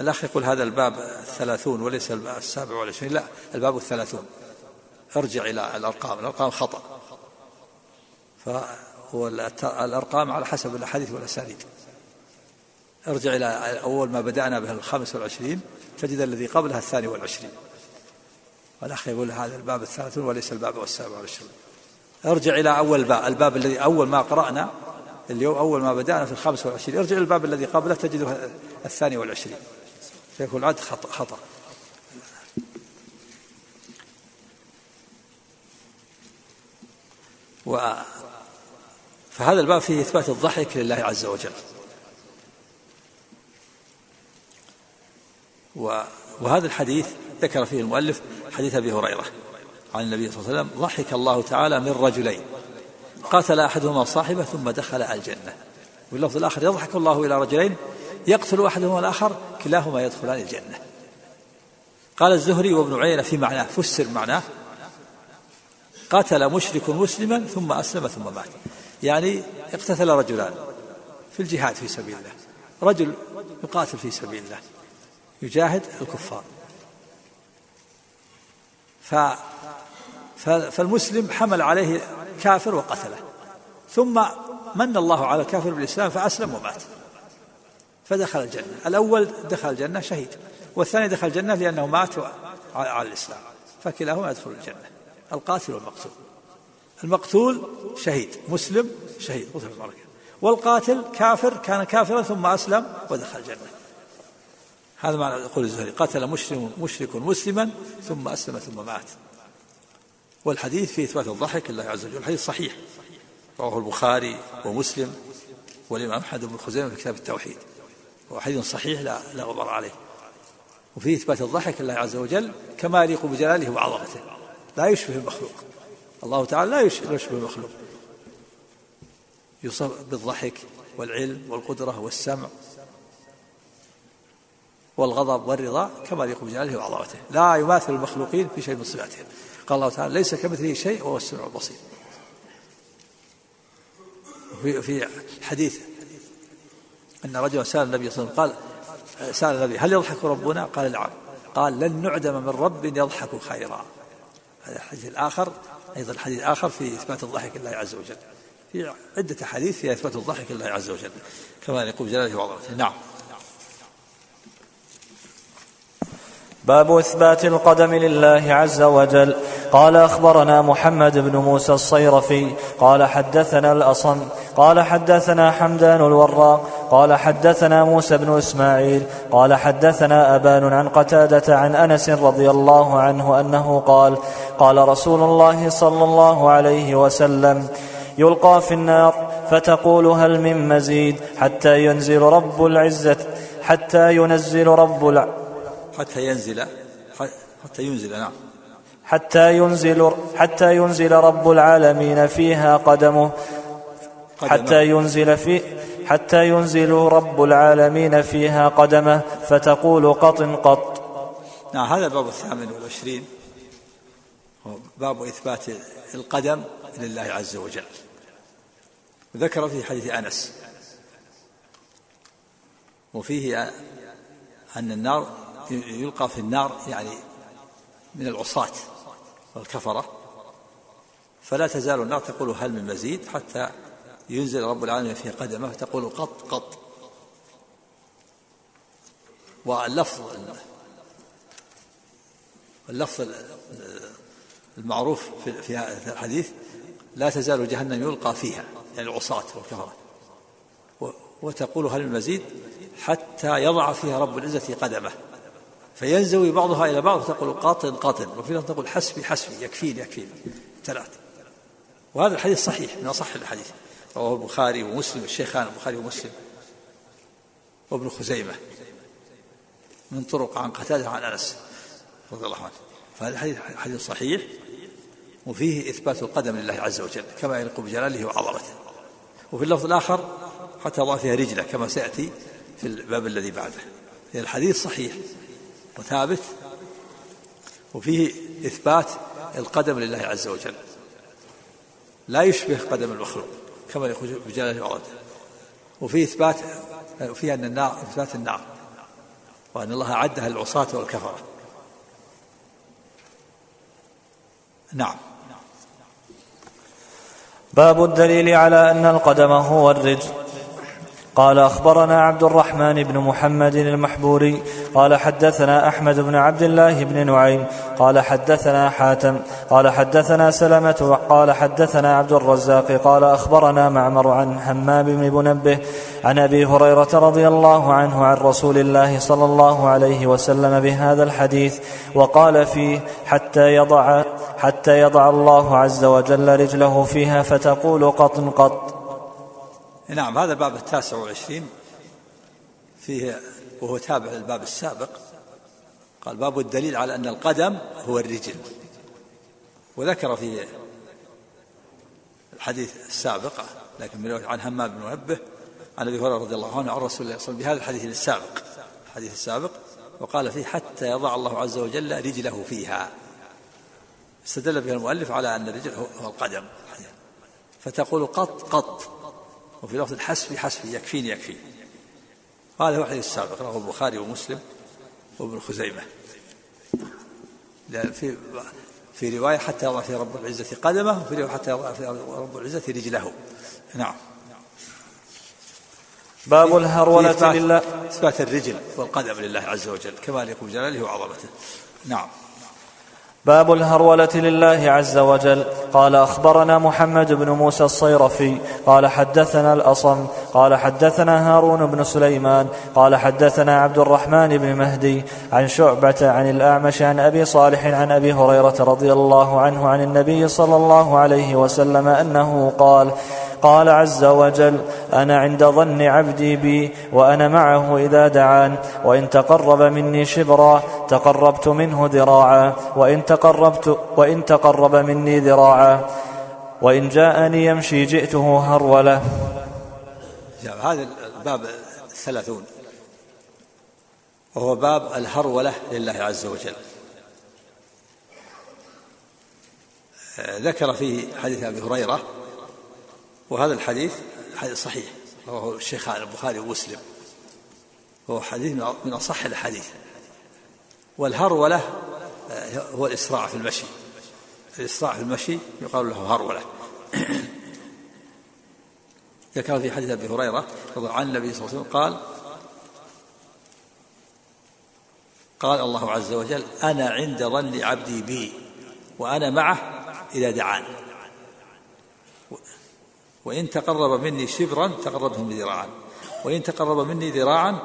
الأخ يقول هذا الباب الثلاثون وليس السابع والعشرين لا الباب الثلاثون. ارجع إلى الأرقام. الأرقام خطأ. فالأرقام على حسب الأحاديث والأسانيد. ارجع إلى أول ما بدأنا به الخامس والعشرين تجد الذي قبلها الثاني والعشرين. والأخ يقول هذا الباب الثلاثون وليس الباب والسابع والعشرين ارجع إلى أول باب. الباب الذي أول ما قرأنا اليوم أول ما بدأنا في الخامس والعشرين. ارجع إلى الباب الذي قبله تجده الثاني والعشرين. فيكون العد خطأ, و فهذا الباب فيه إثبات الضحك لله عز وجل. و وهذا الحديث ذكر فيه المؤلف حديث أبي هريرة عن النبي صلى الله عليه وسلم ضحك الله تعالى من رجلين قاتل أحدهما صاحبه ثم دخل الجنة. واللفظ الآخر يضحك الله إلى رجلين يقتل أحدهما الآخر كلاهما يدخلان الجنة. قال الزهري وابن عيينة في معناه فسر معناه. قتل مشرك مسلما ثم أسلم ثم مات. يعني اقتتل رجلان في الجهاد في سبيل الله. رجل يقاتل في سبيل الله. يجاهد الكفار. ف فالمسلم حمل عليه كافر وقتله. ثم من الله على الكافر بالإسلام فأسلم ومات. فدخل الجنة. الأول دخل الجنة شهيد والثاني دخل الجنة لأنه مات على الإسلام فكلاهما يدخل الجنة القاتل والمقتول. المقتول شهيد مسلم شهيد والقاتل كافر كان كافرا ثم أسلم ودخل الجنة. هذا معنى يقول الزهري قتل مشرك مشرك مسلما ثم أسلم ثم مات. والحديث في إثبات الضحك لله عز وجل الحديث صحيح. رواه البخاري ومسلم والإمام أحمد بن خزيمة في كتاب التوحيد. هو حديث صحيح لا لا غبار عليه. وفيه إثبات الضحك لله عز وجل كما يليق بجلاله وعظمته. لا يشبه المخلوق. الله تعالى لا يشبه المخلوق. يوصف بالضحك والعلم والقدرة والسمع والغضب والرضا كما يليق بجلاله وعظمته. لا يماثل المخلوقين في شيء من صفاتهم. قال الله تعالى ليس كمثله شيء وهو السميع البصير. في في حديث أن رجلا سأل النبي صلى الله عليه وسلم قال سأل النبي هل يضحك ربنا؟ قال نعم. قال لن نعدم من رب يضحك خيرا. هذا الحديث الآخر أيضا حديث اخر في إثبات الضحك لله عز وجل. في عدة أحاديث في إثبات الضحك لله عز وجل كما يقول جلاله وعظمته نعم. باب إثبات القدم لله عز وجل. قال أخبرنا محمد بن موسى الصيرفي قال حدثنا الأصم قال حدثنا حمدان الوراق قال حدثنا موسى بن إسماعيل قال حدثنا أبان عن قتادة عن أنس رضي الله عنه أنه قال قال رسول الله صلى الله عليه وسلم يلقى في النار فتقول هل من مزيد حتى ينزل رب العزة حتى ينزل رب العزة حتى ينزل حتى ينزل نعم. حتى ينزل حتى ينزل رب العالمين فيها قدمه. حتى ينزل في حتى ينزل رب العالمين فيها قدمه. فتقول قط قط. نعم هذا الباب الثامن والعشرين. باب إثبات القدم لله عز وجل. ذكر في حديث أنس. وفيه أن النار يلقى في النار يعني من العصاة والكفرة. فلا تزال النار تقول هل من مزيد حتى ينزل رب العالمين في قدمه فتقول قط قط. واللفظ اللفظ المعروف في الحديث لا تزال جهنم يلقى فيها يعني العصاة والكفرة. وتقول هل من مزيد حتى يضع فيها رب العزة قدمه. فينزوي بعضها إلى بعض تقول قاطن قاطن. وفي لفظ تقول حسبي حسبي يكفيني يكفيني. ثلاث وهذا الحديث صحيح من أصح الحديث. رواه البخاري ومسلم الشيخان البخاري ومسلم. وابن خزيمة. من طرق عن قتادة عن أنس رضي الله عنه. فهذا الحديث حديث صحيح. وفيه إثبات القدم لله عز وجل كما يليق بجلاله وعظمته. وفي اللفظ الآخر حتى الله فيها رجلة كما سيأتي في الباب الذي بعده. الحديث صحيح. وثابت وفيه إثبات القدم لله عز وجل. لا يشبه قدم المخلوق كما يقول بجلالة وعظمته وفيه إثبات وفيه أن النار إثبات النار وأن الله أعدها للعصاة والكفرة. نعم. باب الدليل على أن القدم هو الرجل. قال أخبرنا عبد الرحمن بن محمد المحبوري قال حدثنا أحمد بن عبد الله بن نعيم قال حدثنا حاتم قال حدثنا سلمة قال حدثنا عبد الرزاق قال أخبرنا معمر عن همام بن منبه عن أبي هريرة رضي الله عنه عن رسول الله صلى الله عليه وسلم بهذا الحديث وقال فيه حتى يضع حتى يضع الله عز وجل رجله فيها فتقول قط قط. نعم هذا الباب التاسع والعشرين فيه وهو تابع للباب السابق. قال باب الدليل على أن القدم هو الرجل. وذكر في الحديث السابق لكن من عن همام بن منبه عن أبي هريرة رضي الله عنه عن رسول الله صلى الله عليه وسلم بهذا الحديث السابق الحديث السابق وقال فيه حتى يضع الله عز وجل رجله فيها. استدل بها المؤلف على أن الرجل هو القدم. فتقول قط قط. وفي لفظ حسبي حسبي يكفيني يكفيني. هذا هو الحديث السابق رواه البخاري ومسلم وابن خزيمة. في في رواية حتى يضع في رب العزة قدمه وفي رواية حتى يضع في رب العزة رجله. نعم. باب الهرولة لله إثبات الرجل والقدم لله عز وجل كما يقول جلاله وعظمته. نعم. باب الهرولة لله عز وجل. قال أخبرنا محمد بن موسى الصيرفي. قال حدثنا الأصم. قال حدثنا هارون بن سليمان. قال حدثنا عبد الرحمن بن مهدي عن شعبة عن الأعمش عن أبي صالح عن أبي هريرة رضي الله عنه عن النبي صلى الله عليه وسلم أنه قال قال عز وجل أنا عند ظن عبدي بي وأنا معه إذا دعان وإن تقرب مني شبرا تقربت منه ذراعا وإن تقربت وإن تقرب مني ذراعا وإن جاءني يمشي جئته هرولة. هذا الباب الثلاثون. وهو باب الهرولة لله عز وجل. ذكر فيه حديث أبي هريرة وهذا الحديث حديث صحيح. رواه الشيخان البخاري ومسلم. وهو حديث من أصح الأحاديث. والهرولة آه، هو الإسراع في المشي. الإسراع في المشي يقال له هرولة ذكر في حديث أبي هريرة عن النبي صلى الله عليه وسلم قال قال الله عز وجل أنا عند ظن عبدي بي وأنا معه إذا دعان. وإن تقرب مني شبرا تقربت مني ذراعا. وإن تقرب مني ذراعا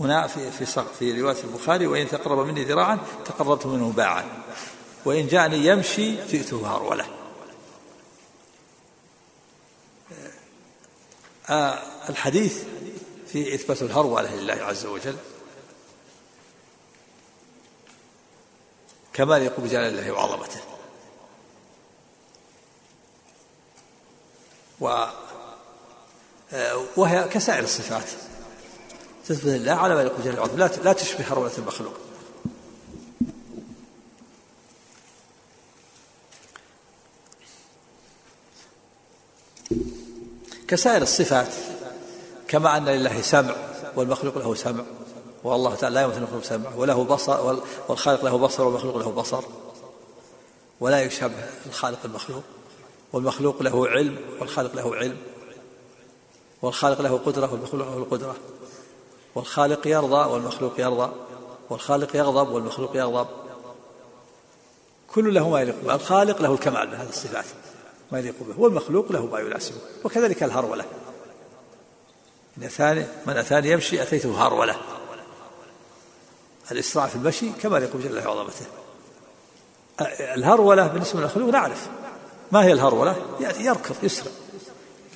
هنا في في في رواية البخاري وإن تقرب مني ذراعا تقربت منه باعا. وإن جاءني يمشي جئته هرولة. آه الحديث في إثبات الهرولة لله عز وجل. كما يليق بجلال الله وعظمته. و آه، وهي كسائر الصفات. تثبت لله على ما يليق بجلال وعظمته لا لا تشبه هرولة المخلوق. كسائر الصفات كما أن لله سمع والمخلوق له سمع والله تعالى لا يمكن المخلوق سمع وله بصر والخالق له بصر والمخلوق له بصر ولا يشبه الخالق المخلوق. والمخلوق له علم والخالق له علم. والخالق له قدرة والمخلوق له القدرة والخالق يرضى والمخلوق يرضى. والخالق يغضب والمخلوق يغضب. كل له ما يليق به. الخالق له الكمال بهذه الصفات ما يليق به. والمخلوق له ما يناسبه. وكذلك الهرولة. إن أتاني من أتاني يمشي أتيته هرولة. الإسراع في المشي كما يليق بجل الله وعظمته. الهرولة بالنسبة للمخلوق نعرف. ما هي الهرولة؟ يركض يسرع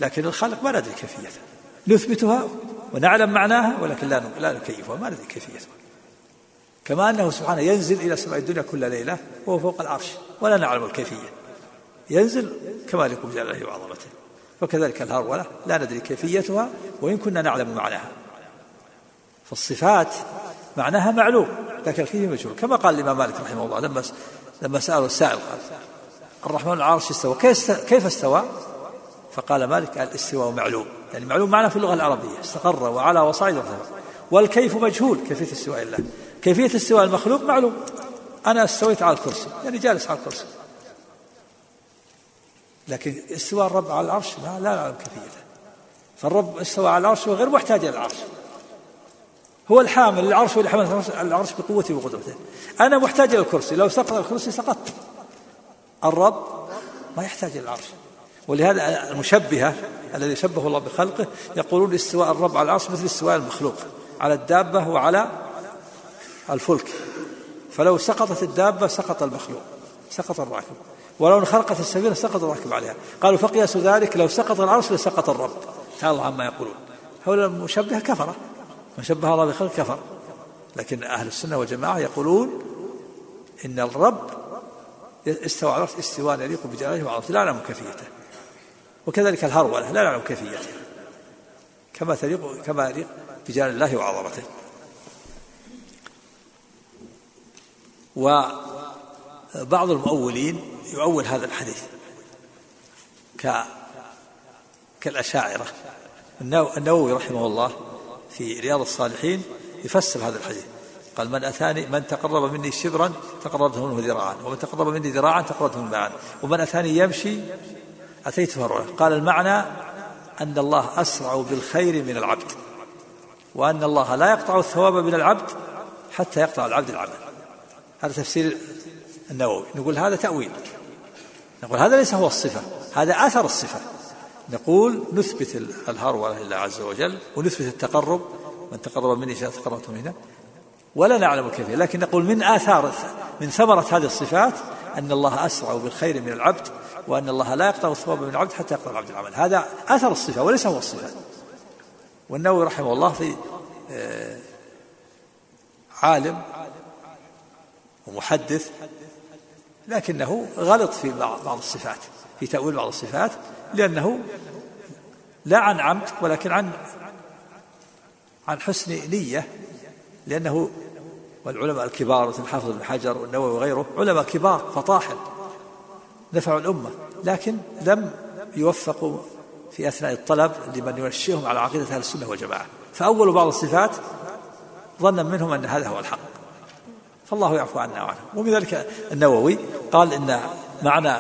لكن الخالق ما ندري كيفيتها نثبتها ونعلم معناها ولكن لا لا نكيفها ما ندري كيفيتها كما أنه سبحانه ينزل إلى سماء الدنيا كل ليلة وهو فوق العرش ولا نعلم الكيفية. ينزل كما يليق بجلاله وعظمته وكذلك الهرولة لا ندري كيفيتها وإن كنا نعلم معناها. فالصفات معناها معلوم لكن الكيفية مجهول كما قال الإمام مالك رحمه الله لما لما سأله السائل قال الرحمن العرش استوى. كيف استوى؟ فقال مالك الاستواء معلوم. يعني معلوم معناه في اللغة العربية. استقر وعلى وصعد والكيف مجهول؟ كيفية استواء الله. كيفية استواء المخلوق؟ معلوم. أنا استويت على الكرسي. يعني جالس على الكرسي. لكن استواء الرب على العرش؟ لا لا نعلم كيفيته. فالرب استوى على العرش وغير محتاج إلى العرش. هو الحامل العرش واللي حمل العرش بقوته وقدرته. أنا محتاج إلى الكرسي. لو سقط الكرسي سقطت. الرب ما يحتاج إلى العرش. ولهذا المشبهة الذي شبه الله بخلقه يقولون استواء الرب على العرش مثل استواء المخلوق على الدابة وعلى الفلك. فلو سقطت الدابة سقط المخلوق سقط الراكب. ولو انخرقت السفينة سقط الراكب عليها. قالوا فقياس ذلك لو سقط العرش لسقط الرب. تعالى الله عما يقولون. هؤلاء المشبهة كفرة. من شبه الله بخلق كفر. لكن أهل السنة والجماعة يقولون إن الرب العرش استواء يليق بجلاله وعظمته لا نعلم كيفيته. وكذلك الهرولة لا نعلم كيفيته. كما تليق كما يليق بجلال الله وعظمته. وبعض المؤولين يؤول هذا الحديث ك كالأشاعرة. النووي رحمه الله في رياض الصالحين يفسر هذا الحديث. قال من أتاني من تقرب مني شبرا تقربت منه ذراعا ومن تقرب مني ذراعا تقربت منه باعا ومن أتاني يمشي أتيته هرولة قال المعنى أن الله أسرع بالخير من العبد وأن الله لا يقطع الثواب من العبد حتى يقطع العبد العمل. هذا تفسير النووي. نقول هذا تأويل. نقول هذا ليس هو الصفة هذا أثر الصفة. نقول نثبت الهرولة لله عز وجل ونثبت التقرب من تقرب مني شيئا تقربت منه ولا نعلم الكيفية لكن نقول من آثار من ثمرة هذه الصفات أن الله أسرع بالخير من العبد وأن الله لا يقطع الثواب من العبد حتى يقطع العبد العمل. هذا أثر الصفة وليس هو الصفة. والنووي رحمه الله في آه، عالم ومحدث لكنه غلط في بعض الصفات في تأويل بعض الصفات لأنه لا عن عمد ولكن عن عن حسن نية لأنه والعلماء الكبار مثل الحافظ بن حجر والنووي وغيره علماء كبار فطاحل نفعوا الأمة لكن لم يوفقوا في أثناء الطلب لمن ينشئهم على عقيدة أهل السنة والجماعة. فأولوا بعض الصفات ظنا منهم أن هذا هو الحق. فالله يعفو عنا وعنهم ومن ذلك النووي قال إن معنى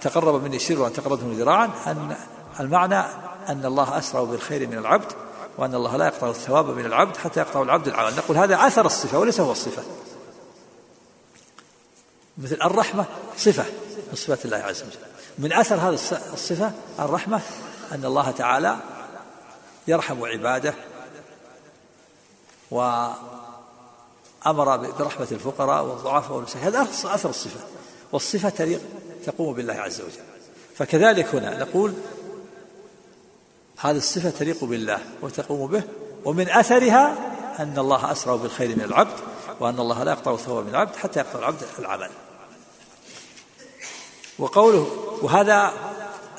تقرب مني شر وأن تقربت مني ذراعا أن المعنى أن الله أسرع بالخير من العبد وأن الله لا يقطع الثواب من العبد حتى يقطع العبد العمل. نقول هذا أثر الصفة وليس هو الصفة. مثل الرحمة صفة من صفات الله عز وجل. من أثر هذه الصفة الرحمة أن الله تعالى يرحم عباده وأمر برحمة الفقراء والضعفاء والمساكين. هذا أثر الصفة. والصفة تليق تقوم بالله عز وجل. فكذلك هنا نقول هذه الصفة تليق بالله وتقوم به ومن أثرها أن الله أسرع بالخير من العبد وأن الله لا يقطع الثواب من العبد حتى يقطع العبد العمل. وقوله وهذا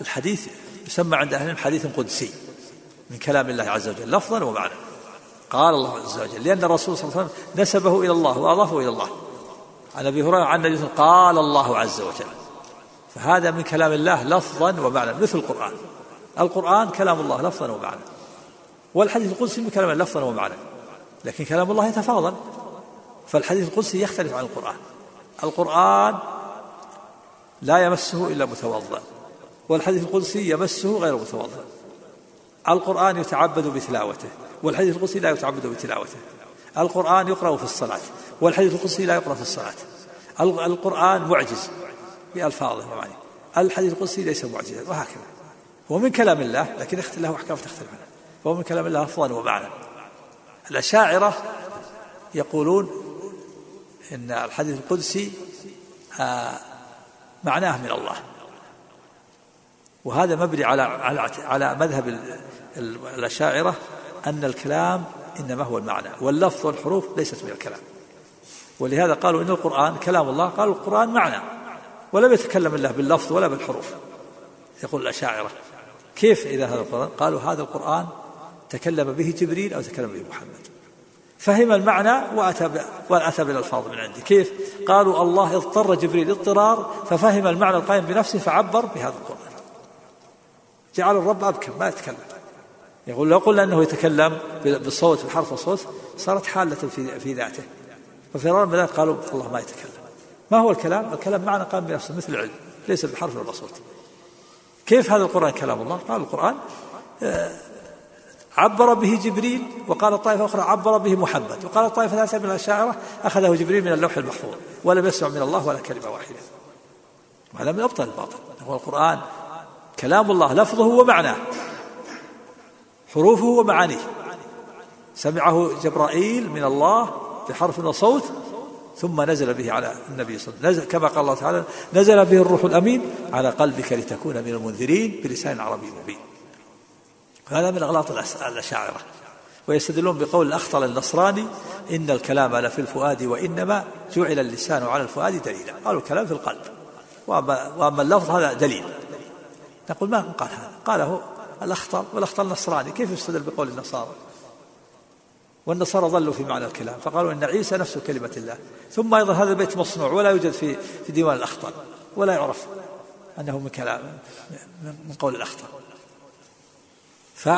الحديث يسمى عند أهل العلم حديث قدسي من كلام الله عز وجل لفظا ومعنى. قال الله عز وجل لأن الرسول صلى الله عليه وسلم نسبه إلى الله وأضافه إلى الله. عن أبي هريرة عن النبي قال الله عز وجل. فهذا من كلام الله لفظا ومعنى مثل القرآن. القرآن كلام الله لفظا ومعنى. والحديث القدسي كلام لفظا ومعنى. لكن كلام الله يتفاضل فالحديث القدسي يختلف عن القرآن. القرآن لا يمسه إلا متوضأ. والحديث القدسي يمسه غير متوضأ. القرآن يتعبد بتلاوته. والحديث القدسي لا يتعبد بتلاوته. القرآن يقرأ في الصلاة. والحديث القدسي لا يقرأ في الصلاة. القرآن معجز. بألفاظه ومعانيه الحديث القدسي ليس معجزا وهكذا. هو من كلام الله لكن له أحكام تختلف عنه فهو من كلام الله لفظا ومعنى الأشاعرة يقولون إن الحديث القدسي آه معناه من الله. وهذا مبني على على على مذهب الأشاعرة أن الكلام إنما هو المعنى واللفظ والحروف ليست من الكلام. ولهذا قالوا إن القرآن كلام الله قالوا القرآن معنى ولم يتكلم الله باللفظ ولا بالحروف. يقول الأشاعرة. كيف إذا هذا القرآن؟ قالوا هذا القرآن تكلم به جبريل أو تكلم به محمد. فهم المعنى وأتى وأتى بالألفاظ من عنده كيف؟ قالوا الله اضطر جبريل اضطرار ففهم المعنى القائم بنفسه فعبر بهذا القرآن. جعل الرب أبكم ما يتكلم. يقول لو قلنا أنه يتكلم بالصوت بحرف الصوت صارت حالة في في ذاته. ففرار من ذلك قالوا الله ما يتكلم. ما هو الكلام؟ الكلام معنى قائم بنفسه مثل العلم ليس بحرف ولا صوت. كيف هذا القرآن؟ كلام الله؟ قال القرآن آه، عبر به جبريل وقال الطائفة أخرى عبر به محمد. وقال الطائفة الثالثة من الأشاعرة أخذه جبريل من اللوح المحفوظ ولم يسمع من الله ولا كلمة واحدة. وهذا من أبطل الباطل. هو القرآن كلام الله لفظه ومعناه حروفه ومعانيه. سمعه جبرائيل من الله بحرف وصوت ثم نزل به على النبي صلى الله عليه وسلم. كما قال الله تعالى نزل به الروح الأمين على قلبك لتكون من المنذرين بلسان عربي مبين. هذا من أغلاط الأشاعرة. ويستدلون بقول الأخطل النصراني إن الكلام لفي الفؤاد وإنما جعل اللسان على الفؤاد دليلا. قالوا الكلام في القلب. وأما, وأما اللفظ هذا دليل. نقول ما قال هذا؟ قاله الأخطل والأخطل النصراني. كيف يستدل بقول النصارى؟ والنصارى ظلوا في معنى الكلام فقالوا إن عيسى نفسه كلمة الله ثم أيضا هذا البيت مصنوع ولا يوجد في في ديوان الاخطل ولا يعرف أنه من كلام من قول الاخطل ف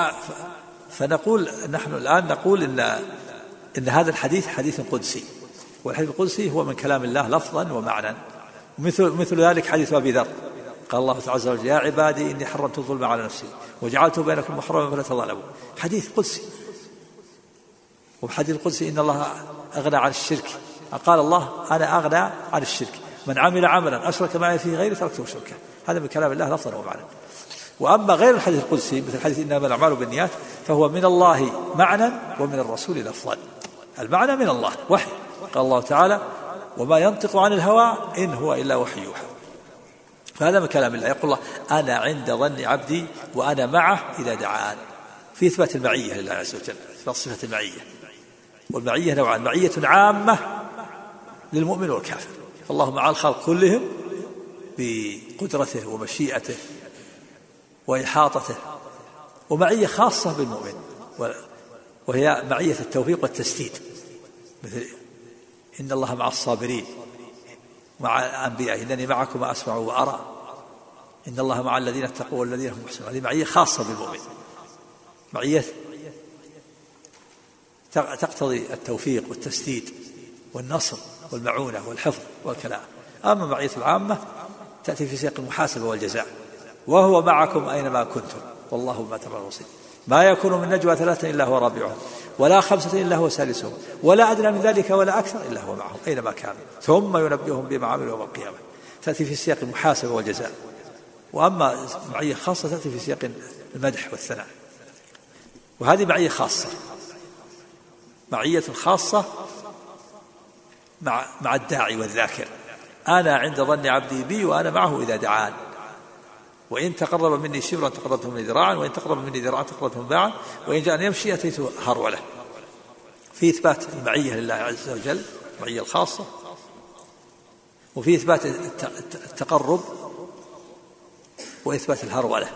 فنقول نحن الآن نقول إن إن هذا الحديث حديث قدسي والحديث القدسي هو من كلام الله لفظا ومعنى مثل مثل ذلك حديث أبي ذر قال الله عز وجل يا عبادي إني حرمت الظلم على نفسي وجعلته بينكم محرما فلا تظلموا. حديث قدسي. وفي الحديث القدسي إن الله أغنى عن الشرك. قال الله أنا أغنى عن الشرك. من عمل عملا أشرك معي فيه غيري تركته شركه هذا من كلام الله لفظا ومعنى. وأما غير الحديث القدسي مثل حديث إنما الأعمال بالنيات فهو من الله معنى ومن الرسول لفظا. المعنى من الله وحي. قال الله تعالى وما ينطق عن الهوى إن هو إلا وحي يوحى. فهذا من كلام الله. يقول الله أنا عند ظن عبدي وأنا معه إذا دعان. في إثبات المعية لله عز وجل إثبات صفة المعية. والمعية نوعان معية عامة للمؤمن والكافر. فالله مع الخلق كلهم بقدرته ومشيئته وإحاطته ومعية خاصة بالمؤمن وهي معية التوفيق والتسديد. مثل إن الله مع الصابرين مع الأنبياء إنني معكم أسمع وأرى. إن الله مع الذين اتقوا والذين هم محسنون. هذه معية خاصة بالمؤمن. معية تقتضي التوفيق والتسديد والنصر والمعونة والحفظ والكلام. أما معية العامة تأتي في سياق المحاسبة والجزاء. وهو معكم أينما كنتم. والله ما تعملون بصير ما يكون من نجوى ثلاثة إلا هو رابعهم ولا خمسة إلا هو سادسهم ولا أدنى من ذلك ولا أكثر إلا هو معهم أينما كانوا ثم ينبئهم بما عملوا يوم القيامة. تأتي في سياق المحاسبة والجزاء. وأما معية خاصة تأتي في سياق المدح والثناء. وهذه معية خاصة. معية خاصة مع مع الداعي والذاكر. أنا عند ظن عبدي بي وأنا معه إذا دعان. وإن تقرب مني شبرا تقربته مني ذراعا وإن تقرب مني ذراعا تقربته باعا وإن جاءني يمشي أتيته هرولة. في إثبات المعية لله عز وجل المعية الخاصة. وفي إثبات التقرب وإثبات الهرولة.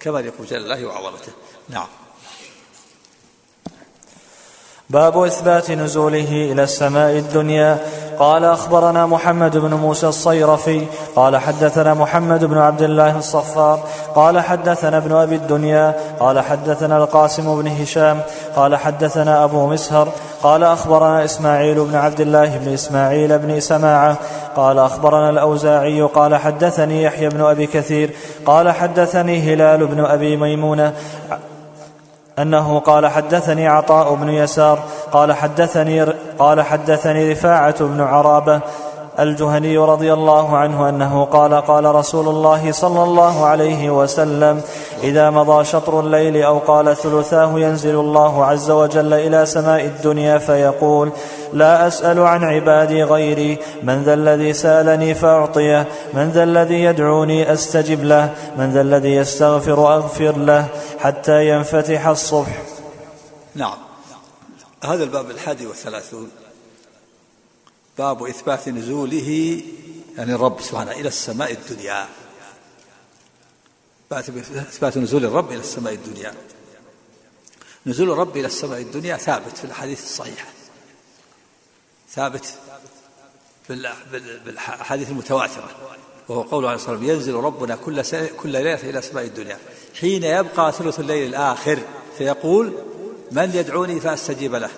كما يقول جل الله وعظمته. نعم. باب إثبات نزوله إلى السماء الدنيا. قال أخبرنا محمد بن موسى الصيرفي قال حدثنا محمد بن عبد الله الصفار قال حدثنا ابن أبي الدنيا قال حدثنا القاسم بن هشام قال حدثنا أبو مسهر قال أخبرنا إسماعيل بن عبد الله بن إسماعيل بن سماعة قال أخبرنا الأوزاعي قال حدثني يحيى بن أبي كثير قال حدثني هلال بن أبي ميمونة أنه قال حدثني عطاء بن يسار قال حدثني قال حدثني رفاعة بن عرابة الجهني رضي الله عنه أنه قال قال رسول الله صلى الله عليه وسلم إذا مضى شطر الليل أو قال ثلثاه ينزل الله عز وجل إلى سماء الدنيا فيقول لا أسأل عن عبادي غيري من ذا الذي سألني فأعطيه من ذا الذي يدعوني أستجب له من ذا الذي يستغفر أغفر له حتى ينفتح الصبح. نعم. هذا الباب الحادي والثلاثون. باب إثبات نزوله يعني الرب سبحانه إلى السماء الدنيا. إثبات نزول الرب إلى السماء الدنيا. نزول الرب إلى السماء الدنيا ثابت في الأحاديث الصحيحة ثابت بالأحاديث المتواترة وهو قوله عليه الصلاة والسلام ينزل ربنا كل كل ليلة إلى سماء الدنيا. حين يبقى ثلث الليل الآخر فيقول من يدعوني فأستجيب له.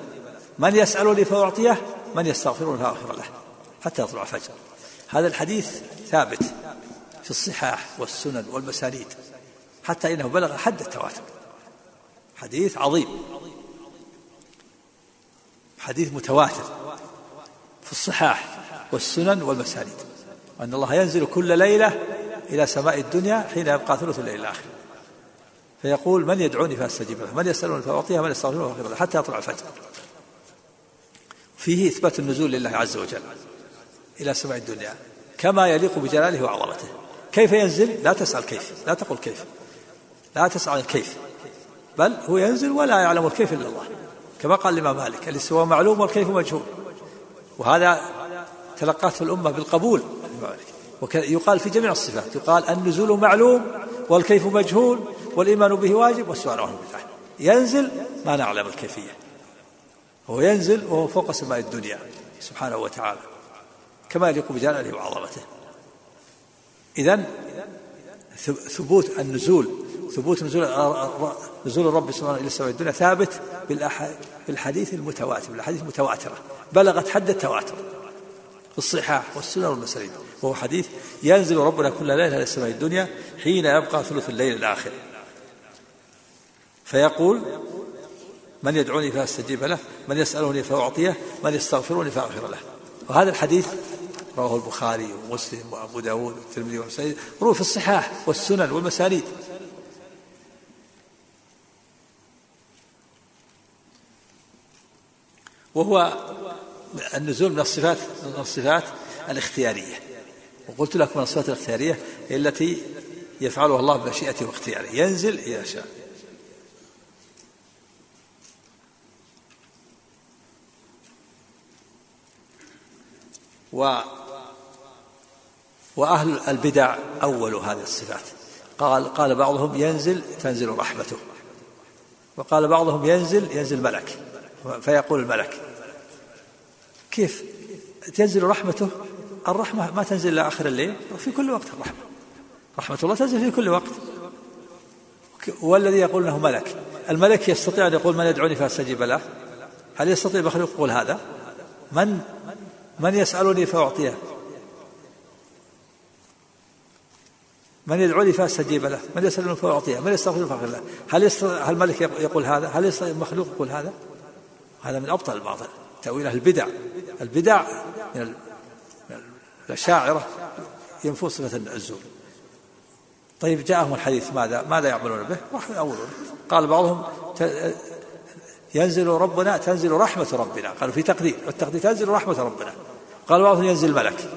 من يسألني فأعطيه؟ من يستغفرون فأغفر له حتى يطلع الفجر. هذا الحديث ثابت في الصحاح والسنن والمسانيد حتى إنه بلغ حد التواتر. حديث عظيم. حديث متواتر في الصحاح والسنن والمسانيد. أن الله ينزل كل ليلة إلى سماء الدنيا حين يبقى ثلث الليل الآخر. فيقول من يدعوني فأستجيب له من يسألوني فأعطيه من يستغفرون فأغفر له حتى يطلع الفجر. فيه إثبات النزول لله عز وجل إلى سماء الدنيا كما يليق بجلاله وعظمته. كيف ينزل؟ لا تسأل كيف لا تقل كيف لا تسأل الكيف بل هو ينزل ولا يعلم الكيف إلا الله. كما قال الإمام مالك الاستواء معلوم والكيف مجهول. وهذا تلقته الأمة بالقبول يقال في جميع الصفات يقال النزول معلوم والكيف مجهول والإيمان به واجب والسؤال عنه بدعة. ينزل ما نعلم الكيفية. هو ينزل وهو فوق سماء الدنيا سبحانه وتعالى. كما يليق بجلاله وعظمته. إذا ثبوت النزول ثبوت نزول نزول الرب سبحانه إلى سماء الدنيا ثابت بالحديث المتواتر بالأحاديث المتواترة. بلغت حد التواتر في الصحاح والسنن والمسانيد وهو حديث ينزل ربنا كل ليلة إلى سماء الدنيا حين يبقى ثلث الليل الآخر. فيقول من يدعوني فأستجيب له من يسألني فأعطيه من يستغفرني فأغفر له. وهذا الحديث رواه البخاري ومسلم وأبو داود والترمذي والنسائي رواه في الصحاح والسنن والمسانيد. وهو النزول من الصفات من الصفات الاختيارية. وقلت لك من الصفات الاختيارية التي يفعلها الله بمشيئته واختياره. ينزل إذا شاء. و وأهل البدع أولوا هذه الصفات. قال قال بعضهم ينزل تنزل رحمته. وقال بعضهم ينزل ينزل ملك. فيقول الملك كيف؟ تنزل رحمته؟ الرحمة ما تنزل إلى آخر الليل في كل وقت الرحمة. رحمة الله تنزل في كل وقت. والذي يقول إنه ملك. الملك يستطيع أن يقول من يدعوني فأستجيب له؟ هل يستطيع مخلوق يقول هذا؟ من؟ من يسألني فأعطيه. من يدعوني فأستجيب له. من يسألني فأعطيه. من يستغفر فأغفر له. هل هل الملك يقول هذا؟ هل يستطيع مخلوق يقول هذا؟ هذا من أبطل الباطل. تأويل أهل البدع. البدع من الأشاعرة ينفون صفة النزول. طيب جاءهم الحديث ماذا؟ ماذا يعملون به؟ راحوا يأولون قال بعضهم ينزل ربنا تنزل رحمة ربنا. قالوا في تقدير. والتقدير تنزل رحمة ربنا. قال بعضهم ينزل ملك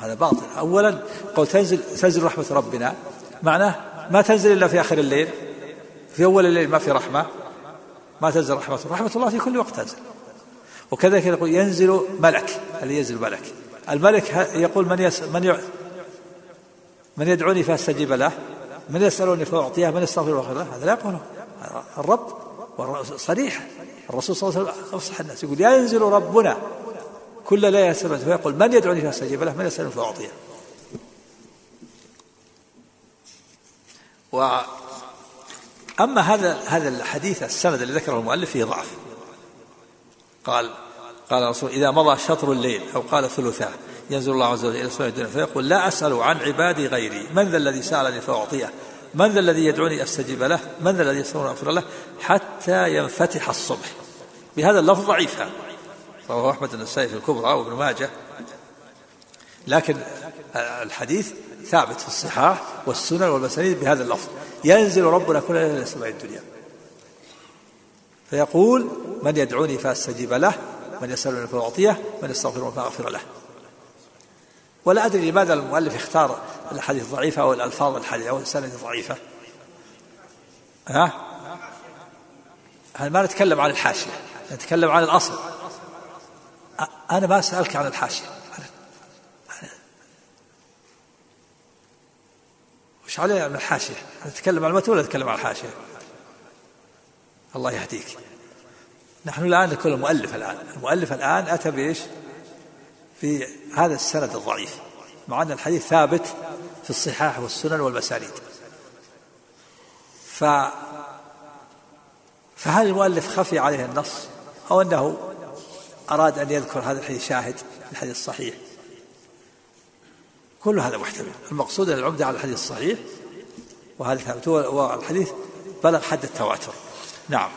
هذا باطل. أولا قول تنزل تنزل رحمة ربنا. معناه ما تنزل إلا في آخر الليل. في أول الليل ما في رحمة. ما تنزل رحمة. رحمة الله في كل وقت تنزل. وكذلك يقول ينزل ملك. اللي ينزل ملك. الملك يقول من يس من من يدعوني فأستجيب له. من يسألني فأعطيه. من يستغفر له هذا لا يقوله. الرب صريح. الرسول صلى الله عليه وسلم أفصح الناس. يقول ينزل ربنا. كل ليلة سبعة فيقول من يدعوني فاستجيب له من يسألني فأعطيه. و أما هذا هذا الحديث السند الذي ذكره المؤلف فيه ضعف. قال قال الرسول إذا مضى شطر الليل أو قال ثلثاه ينزل الله عز وجل إلى سماء الدنيا. فيقول لا أسأل عن عبادي غيري. من ذا الذي سألني فأعطيه؟ من ذا الذي يدعوني أستجيب له؟ من ذا الذي يسألني أغفر له؟ حتى ينفتح الصبح. بهذا اللفظ ضعيف هذا. رواه أحمد النسائي في الكبرى وابن ماجه. لكن الحديث ثابت في الصحاح والسنن والمسانيد بهذا اللفظ. ينزل ربنا كل ليله إلى سماء الدنيا. فيقول من يدعوني فأستجيب له. من يسألني فاعطيه من يستغفرني فاغفر له. ولا أدري لماذا المؤلف اختار الحديث ضعيفة أو الألفاظ الحديث أو السند ضعيفة. ها؟ ما نتكلم عن الحاشية؟ نتكلم عن الأصل. أنا ما أسألك عن الحاشية. وش عليه من الحاشية؟ نتكلم عن المتن ولا نتكلم عن الحاشية؟ الله يهديك. نحن الآن نقول المؤلف الآن. المؤلف الآن أتى بإيش؟ في هذا السند الضعيف. مع أن الحديث ثابت في الصحاح والسنن والمسانيد. ف فهل المؤلف خفي عليه النص؟ أو أنه أراد أن يذكر هذا الحديث شاهد الحديث الصحيح. كل هذا محتمل. المقصود أن العمدة على الحديث الصحيح وهذا ثابت. والحديث بلغ حد التواتر. نعم.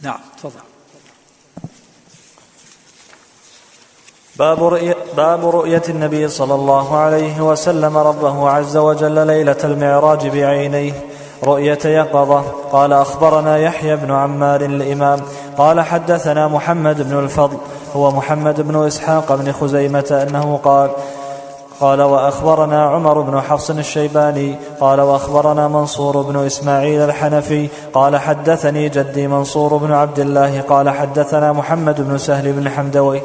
نعم تفضل. باب رؤية, باب رؤية النبي صلى الله عليه وسلم ربه عز وجل ليلة المعراج بعينيه. رؤية يقظة. قال أخبرنا يحيى بن عمار الإمام. قال حدثنا محمد بن الفضل هو محمد بن إسحاق بن خزيمة أنه قال قال وأخبرنا عمر بن حفص الشيباني قال وأخبرنا منصور بن إسماعيل الحنفي قال حدثني جدي منصور بن عبد الله قال حدثنا محمد بن سهل بن حمدوي.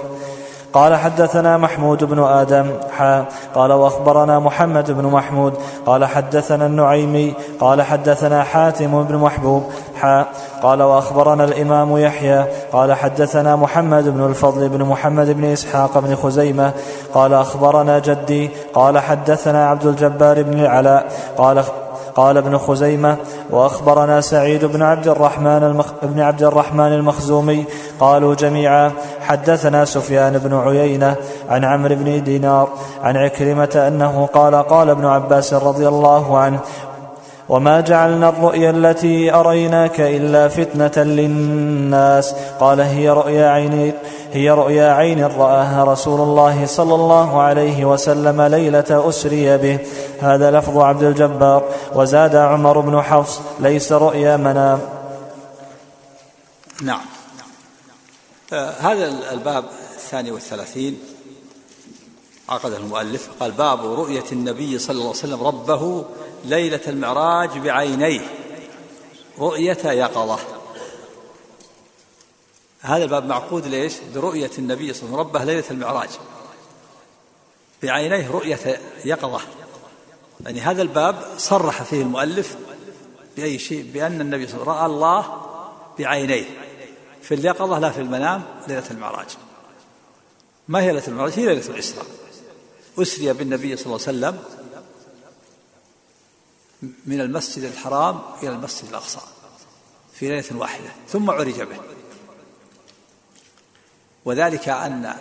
قال حدثنا محمود بن آدم حا قال وأخبرنا محمد بن محمود قال حدثنا النعيمي قال حدثنا حاتم بن محبوب حا قال وأخبرنا الإمام يحيى قال حدثنا محمد بن الفضل بن محمد بن إسحاق بن خزيمة قال أخبرنا جدي قال حدثنا عبد الجبار بن العلاء قال قال ابن خزيمة وأخبرنا سعيد بن عبد الرحمن المخ... بن عبد الرحمن المخزومي قالوا جميعا حدثنا سفيان بن عيينة عن عمرو بن دينار عن عكرمة أنه قال قال ابن عباس رضي الله عنه وما جعلنا الرؤيا التي أريناك إلا فتنة للناس. قال هي رؤيا عين هي رؤيا عين رآها رسول الله صلى الله عليه وسلم ليلة أسري به. هذا لفظ عبد الجبار. وزاد عمر بن حفص ليس رؤيا منام نعم. آه هذا الباب الثاني والثلاثين. عقده المؤلف قال باب رؤية النبي صلى الله عليه وسلم ربه ليلة المعراج بعينيه. رؤية يقظة هذا الباب معقود ليش؟ برؤية النبي صلى الله عليه وسلم. ربه ليلة المعراج. بعينيه رؤية يقظة. يعني هذا الباب صرح فيه المؤلف بأي شيء؟ بأن النبي صلى الله عليه وسلم رأى الله بعينيه. في اليقظة لا في المنام ليلة المعراج. ما هي ليلة المعراج؟ هي ليلة الإسراء أسري بالنبي صلى الله عليه وسلم من المسجد الحرام إلى المسجد الأقصى في ليلة واحدة ثم عرج به. وذلك أن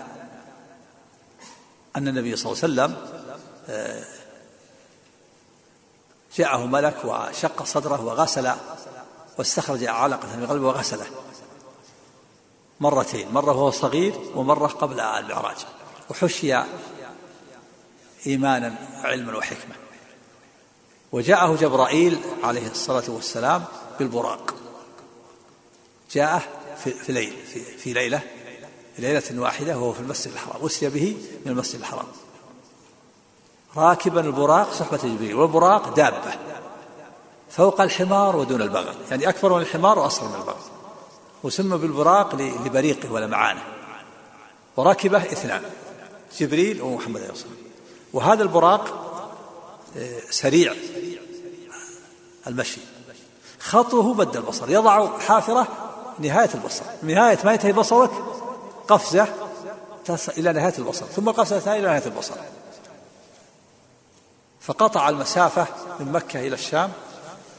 أن النبي صلى الله عليه وسلم آه، جاءه ملك وشق صدره وغسل واستخرج علقة من قلبه وغسله مرتين مرة وهو صغير ومرة قبل المعراج. وحشي إيمانا علما وحكمة. وجاءه جبرائيل عليه الصلاة والسلام بالبراق. جاءه في, في ليل في, ليلة ليلة واحدة وهو في المسجد الحرام أسري به من المسجد الحرام. راكبا البراق صحبة جبريل والبراق دابة فوق الحمار ودون البغل يعني أكبر من الحمار وأصغر من البغل. وسمى بالبراق لبريقه ولمعانه وركبه اثنان جبريل ومحمد عليه الصلاة وهذا البراق آه، سريع المشي. خطوه بد البصر يضع حافرة نهاية البصر. نهاية ما ينتهي بصرك؟ قفزة إلى نهاية البصر ثم قفزة ثانية إلى نهاية البصر. فقطع المسافة من مكة إلى الشام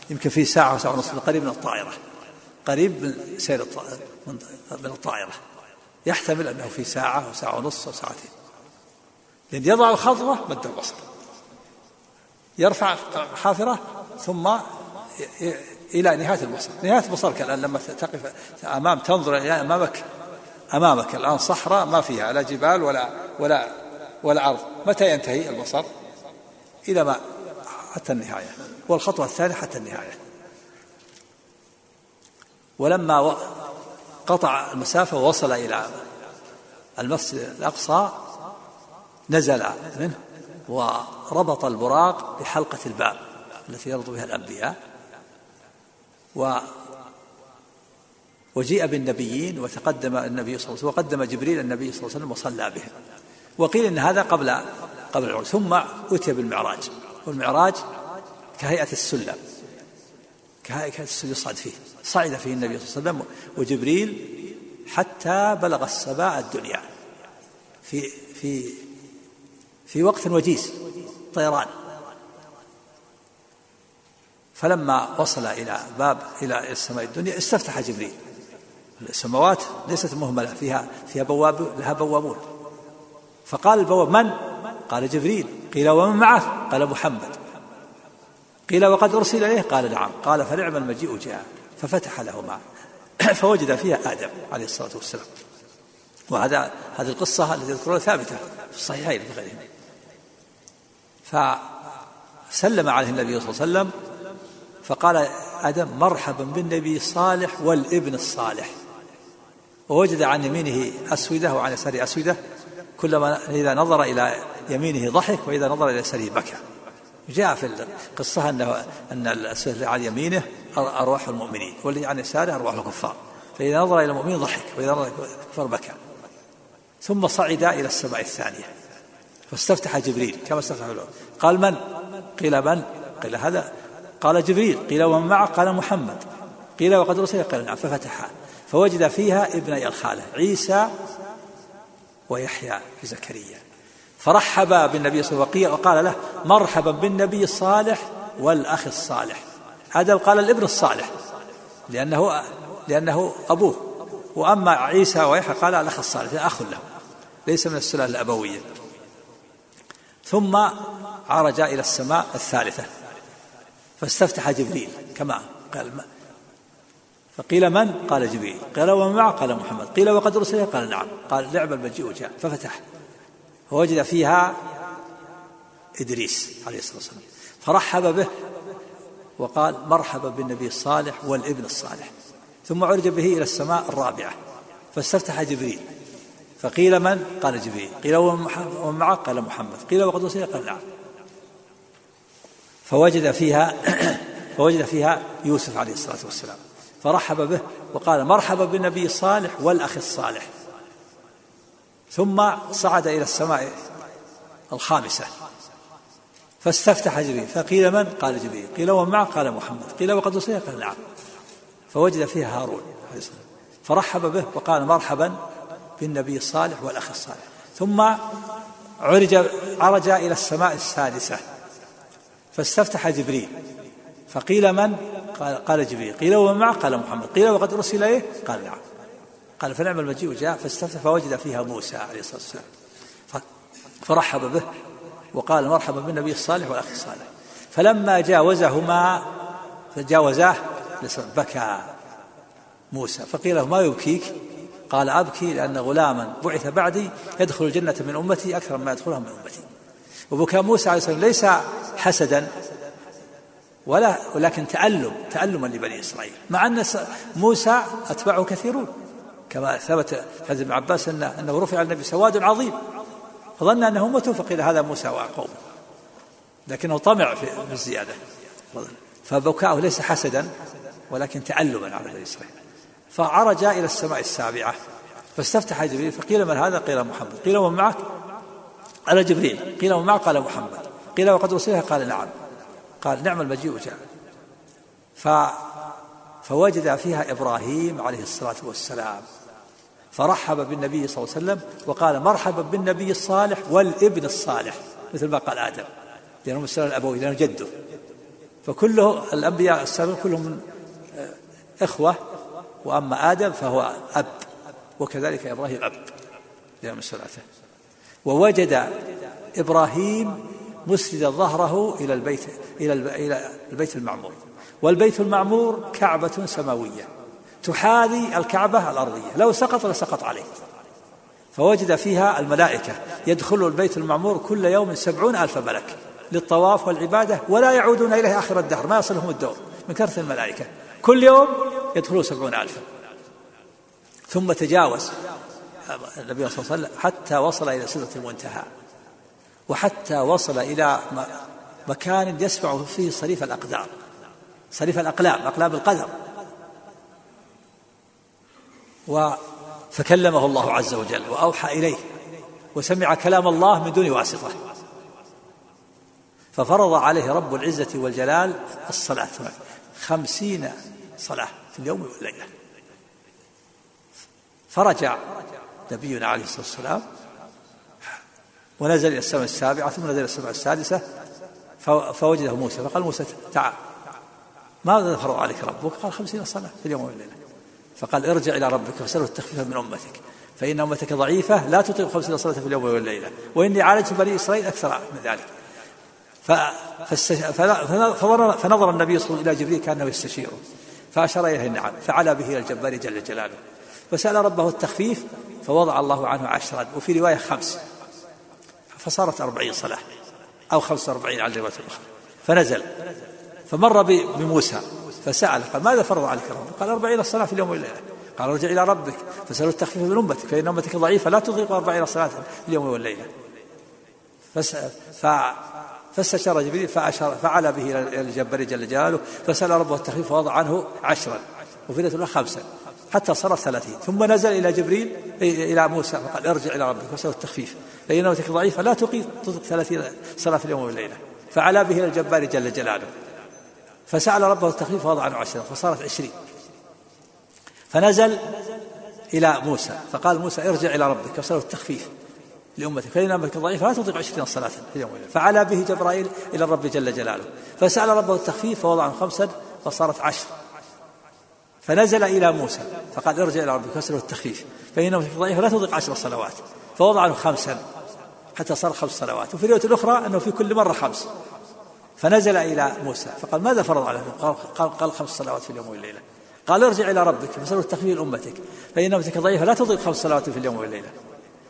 يمكن في ساعة وساعة ونصف قريب من الطائرة. قريب من سير من الطائرة. يحتمل أنه في ساعة وساعة ونصف وساعتين لأن يضع الخطوة مد البصر. يرفع حافرة ثم إلى نهاية البصر. نهاية بصرك الآن لما تقف أمام تنظر إلى أمامك أمامك الآن صحراء ما فيها لا جبال ولا ولا ولا أرض. متى ينتهي البصر؟ إلى ما؟ حتى النهاية. والخطوة الثانية حتى النهاية. ولما قطع المسافة ووصل إلى المسجد الأقصى نزل منه وربط البراق بحلقة الباب التي يربط بها الأنبياء. و وجيء بالنبيين وتقدم النبي صلى الله عليه وسلم وقدم جبريل النبي صلى الله عليه وسلم وصلى بهم وقيل إن هذا قبل قبل العروج ثم أتي بالمعراج. والمعراج كهيئة السلم كهيئة السلم يصعد فيه. صعد فيه النبي صلى الله عليه وسلم وجبريل حتى بلغ السماء الدنيا. في في في وقت وجيز. طيران. فلما وصل إلى باب إلى السماء الدنيا استفتح جبريل. السماوات ليست مهملة فيها فيها بواب لها بوابون. فقال البواب من؟ قال جبريل. قيل ومن معه؟ قال محمد. قيل وقد أرسل إليه؟ قال نعم. قال فنعم المجيء جاء ففتح له معه فوجد فيها آدم عليه الصلاة والسلام. وهذا هذه القصة التي يذكرونها ثابتة في الصحيحين في غيرهم. فسلم عليه النبي صلى الله عليه وسلم فقال آدم مرحبا بالنبي الصالح والابن الصالح. ووجد عن يمينه أسودة وعن يساره أسودة كلما إذا نظر إلى يمينه ضحك وإذا نظر إلى يساره بكى. جاء في القصة أنه أن الأسود عن يمينه أرواح المؤمنين والذي عن يساره أرواح الكفار. فإذا نظر إلى المؤمن ضحك وإذا نظر إلى الكفار بكى. ثم صعد إلى السماء الثانية. فاستفتح جبريل كما استفتح له قال من؟ قيل من؟ قيل هذا. قال جبريل قيل ومن معه؟ قال محمد. قيل وقد رسل قال نعم ففتحها فوجد فيها ابني الخالة عيسى ويحيى في زكريا فرحب بالنبي صلى الله عليه وسلم وقال له مرحبا بالنبي الصالح والأخ الصالح. هذا قال الابن الصالح لأنه لأنه أبوه. وأما عيسى ويحيى قال الأخ الصالح أخ له ليس من السلالة الأبوية. ثم عرج إلى السماء الثالثة فاستفتح جبريل كما قال فقيل من؟ قال جبريل. قال ومن معه؟ قال محمد. قيل وقد أرسل؟ قال نعم. قال نعم المجيء جاء ففتح. فوجد فيها إدريس عليه الصلاة والسلام. فرحب به وقال مرحبا بالنبي الصالح والابن الصالح. ثم عرج به إلى السماء الرابعة. فاستفتح جبريل. فقيل من؟ قال جبريل. قيل ومن معه؟ قال محمد. قيل وقد وصل قال نعم. فوجد فيها فوجد فيها يوسف عليه الصلاة والسلام. فرحب به وقال مرحبا بالنبي الصالح والأخ الصالح. ثم صعد إلى السماء الخامسة. فاستفتح جبريل فقيل من؟ قال جبريل. قيل ومن معه؟ قال محمد. قيل وقد وصل قال نعم. فوجد فيها هارون عليه فرحب به وقال مرحبا بالنبي الصالح والأخ الصالح. ثم عرج عرج إلى السماء السادسة. فاستفتح جبريل. فقيل من؟ قال, قال جبريل قيل ومن معه؟ قال محمد. قيل وقد أرسل إليه؟ قال نعم. قال فنعم المجيء جاء فاستفتح فوجد فيها موسى عليه الصلاة والسلام. فرحب به وقال مرحبا بالنبي الصالح والأخ الصالح. فلما جاوزهما فجاوزاه بكى موسى. فقيل له ما يبكيك؟ قال أبكي لأن غلاما بعث بعدي يدخل الجنة من أمتي أكثر مما يدخلها من أمتي. وبكاء موسى عليه السلام ليس حسدا ولا ولكن تعلم تعلما لبني إسرائيل. مع أن موسى أتباعه كثيرون. كما ثبت حديث ابن عباس أن أنه رفع النبي سواد عظيم. فظن أنه أمته فقيل هذا موسى وقومه لكنه طمع في الزيادة. فبكاؤه ليس حسدا ولكن تعلما على بني إسرائيل. فعرج إلى السماء السابعة. فاستفتح جبريل فقيل من هذا؟ قيل محمد. قيل ومن معك؟ قال جبريل. قيل ومن معك؟ قال محمد. قيل وقد وصلها قال نعم. قال نعم المجيء جاء. ف فوجد فيها إبراهيم عليه الصلاة والسلام. فرحب بالنبي صلى الله عليه وسلم وقال مرحبا بالنبي الصالح والابن الصالح مثل ما قال آدم. لأنه مسلم الأبوي لأنه جده. فكله الأنبياء السابقين كلهم آه، إخوة. وأما آدم فهو أب وكذلك إبراهيم أب لأنه مسلاته ووجد إبراهيم مسندا ظهره إلى البيت إلى إلى البيت المعمور. والبيت المعمور كعبة سماوية. تحاذي الكعبة الأرضية. لو سقط لسقط عليه. فوجد فيها الملائكة يدخل البيت المعمور كل يوم سبعون ألف ملك للطواف والعبادة ولا يعودون إليه آخر الدهر ما يصلهم الدور. من كثرة الملائكة. كل يوم يدخلون سبعون ألفا ثم تجاوز النبي صلى الله عليه وسلم حتى وصل إلى سدرة المنتهى. وحتى وصل إلى مكان يسمع فيه صريف الأقدار صريف الأقلام أقلام القدر. و فكلمه الله عز وجل وأوحى إليه وسمع كلام الله من دون واسطة. ففرض عليه رب العزة والجلال الصلاة خمسين صلاة في اليوم والليلة. فرجع نبينا عليه الصلاة والسلام ونزل إلى السماء السابعة ثم نزل إلى السماء السادسة فوجده موسى فقال موسى تعال. ماذا فرض عليك ربك؟ قال خمسين صلاة في اليوم والليلة. فقال ارجع إلى ربك فاسأله التخفيف من أمتك. فإن أمتك ضعيفة لا تطيق خمسين صلاة في اليوم والليلة. وإني عالجت بني إسرائيل أكثر من ذلك. فنظر النبي صلى الله عليه وسلم إلى جبريل كأنه يستشيره. فأشار إليه نعم فعلى به إلى الجبار جل جلاله. فسأل ربه التخفيف فوضع الله عنه عشرا وفي رواية خمس. فصارت أربعين صلاة أو خمسة وأربعين على الرواية الأخرى. فنزل. فمر بموسى فسأل قال ماذا فرض عليك ربك؟ قال أربعين صلاة في اليوم والليلة. قال ارجع إلى ربك فسألوا التخفيف من أمتك فإن أمتك ضعيفة لا تطيق أربعين صلاة في اليوم والليلة. فاستشار جبريل فأشار فعلى به إلى الجبار جل جلاله فسأل ربه التخفيف فوضع عنه عشرا وفي ليلة خمسا حتى صار ثلاثين. ثم نزل إلى جبريل إلى موسى فقال ارجع إلى ربك. وسأل التخفيف. فإن نوتك ضعيفة لا تقيم تطلق ثلاثين صلاة في اليوم والليلة. فعلى به إلى الجبار جل جلاله. فسأل ربه التخفيف فوضع عنه عشرا فصارت عشرين. فنزل إلى موسى فقال موسى ارجع إلى ربك وسأله التخفيف لأمتك. فإن أمتك ضعيفة لا تطيق عشرين صلاة في اليوم والليلة. فعلى به جبرائيل إلى الرب جل جلاله. فسأل ربه التخفيف فوضع عنه خمسا فصارت عشر فنزل إلى موسى فقال ارجع إلى ربك واسأله التخفيف. فإن أمتك ضعيفة لا تطيق عشر صلوات. فوضع عنه خمسا. حتى صار خمس صلوات. وفي الرواية الأخرى أنه في كل مرة خمس. فنزل إلى موسى. فقال ماذا فرض عليه قال, قال, قال خمس صلوات في اليوم والليلة. قال ارجع إلى ربك فسأله التخفيف لأمتك. فإن أمتك ضعيفة لا تضيق خمس صلوات في اليوم والليلة.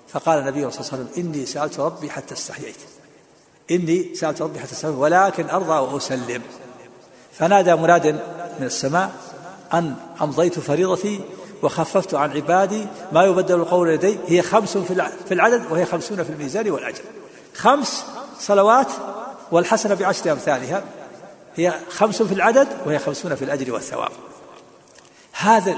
فقال النبي صلى الله عليه وسلم إني سألت ربي حتى استحييت. إني سألت ربي حتى استحييت ولكن أرضى وأسلم. فنادى مناد من السماء أن أمضيت فريضتي وخففت عن عبادي ما يبدل القول لدي هي خمس في العدد وهي خمسون في الميزان والأجر. خمس صلوات والحسنة بعشر أمثالها هي خمس في العدد وهي خمسون في الأجر والثواب. هذا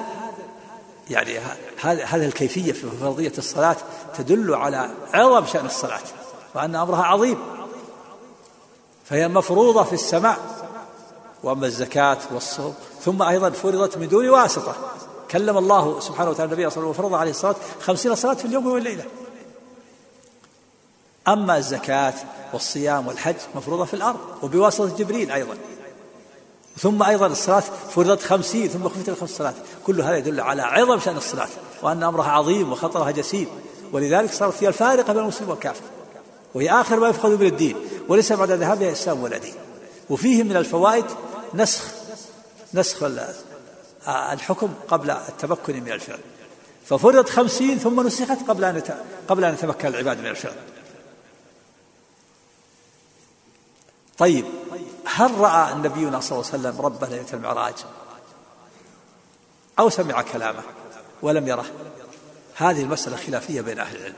يعني هذه الكيفية في فرضية الصلاة تدل على عظم شأن الصلاة وأن أمرها عظيم. فهي مفروضة في السماء وأما الزكاة والصوم ثم أيضا فرضت من دون واسطة. كلم الله سبحانه وتعالى النبي صلى الله عليه وسلم وفرض عليه الصلاة خمسين صلاة في اليوم والليلة أما الزكاة والصيام والحج مفروضة في الأرض وبواسطة جبريل أيضا. ثم أيضا الصلاة فرضت خمسين ثم خفت الخمس صلاة. كل هذا يدل على عظم شأن الصلاة وأن أمرها عظيم وخطرها جسيم. ولذلك صارت هي الفارقة بين المسلم والكافر. وهي آخر ما يفقد من الدين. وليس بعد ذهابها إسلام ولا دين. وفيه من الفوائد نسخ نسخ الحكم قبل التمكن من الفعل. ففرضت خمسين ثم نسخت قبل أن قبل أن يتمكن العباد من الفعل. طيب هل رأى نبينا صلى الله عليه وسلم ربه ليلة المعراج؟ أو سمع كلامه ولم يره؟ هذه المسألة خلافية بين أهل العلم.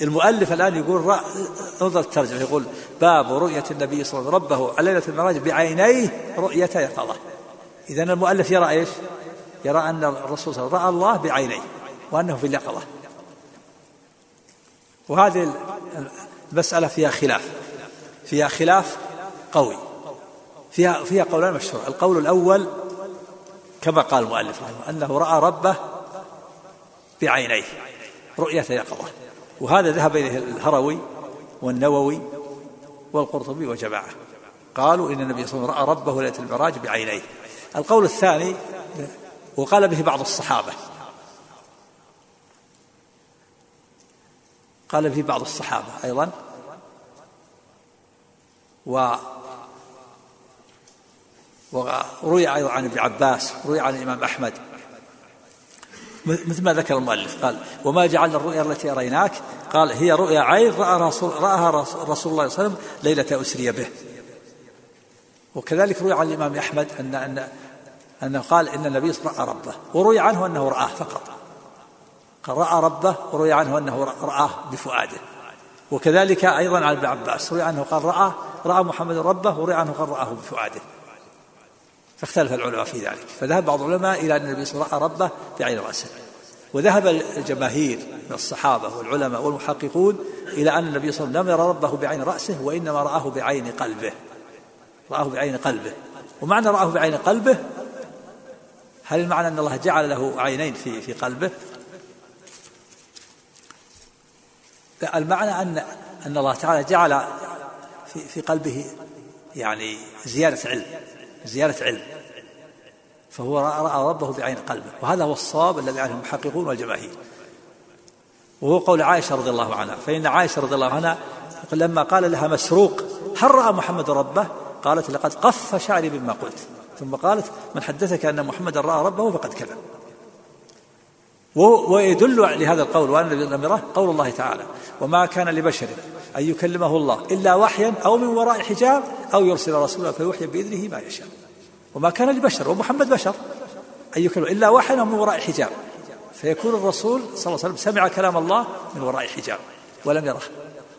المؤلف الآن يقول انظر الترجمة يقول باب رؤية النبي صلى الله عليه وسلم ربه على ليلة المعراج بعينيه رؤية يقظة إذا المؤلف يرى إيش؟ يرى أن الرسول صلى الله عليه وسلم رأى الله بعينيه وأنه في اليقظة. وهذه المسألة فيها خلاف. فيها خلاف قوي. فيها فيها قولان مشهور القول الأول كما قال المؤلف أنه رأى ربه بعينيه رؤية يقظة وهذا ذهب إليه الهروي والنووي والقرطبي وجماعة. قالوا إن النبي صلى الله عليه وسلم رأى ربه ليلة المعراج بعينيه. القول الثاني وقال به بعض الصحابة. قال به بعض الصحابة أيضا. و وروي أيضا عن ابن عباس روي عن الإمام أحمد. مثل ما ذكر المؤلف قال وما جعلنا الرؤيا التي أريناك؟ قال هي رؤيا عين رأى رسول رآها رسول الله صلى الله عليه وسلم ليلة أسري به. وكذلك روي عن الإمام أحمد أن أن أنه قال إن النبي رأى ربه وروي عنه أنه رآه فقط. قال رأى ربه وروي عنه أنه رآه بفؤاده. وكذلك أيضا عن ابن عباس روي عنه قال رأى رأى محمد ربه وروي عنه قال رآه بفؤاده. فاختلف العلماء في ذلك. فذهب بعض العلماء إلى أن النبي صلى الله عليه وسلم رأى ربه بعين رأسه. وذهب الجماهير من الصحابة والعلماء والمحققون إلى أن النبي صلى الله عليه وسلم لم يرى ربه بعين رأسه وإنما رآه بعين قلبه. رآه بعين قلبه. ومعنى رآه بعين قلبه هل المعنى أن الله جعل له عينين في في قلبه؟ لا المعنى أن أن الله تعالى جعل في في قلبه يعني زيادة علم زيادة علم. فهو رأى ربه بعين قلبه. وهذا هو الصواب الذي عليه المحققون والجماهير. وهو قول عائشة رضي الله عنها. فإن عائشة رضي الله عنها لما قال لها مسروق هل رأى محمد ربه؟ قالت لقد قف شعري مما قلت. ثم قالت من حدثك أن محمدا رأى ربه فقد كذب. ويدل لهذا القول وأن لم يره قول الله تعالى وما كان لبشر أن يكلمه الله إلا وحيا أو من وراء حجاب أو يرسل رسولا فيوحي بإذنه ما يشاء. وما كان لبشر ومحمد بشر أن يكلم إلا وحيا أو من وراء حجاب. فيكون الرسول صلى الله عليه وسلم سمع كلام الله من وراء حجاب ولم يره.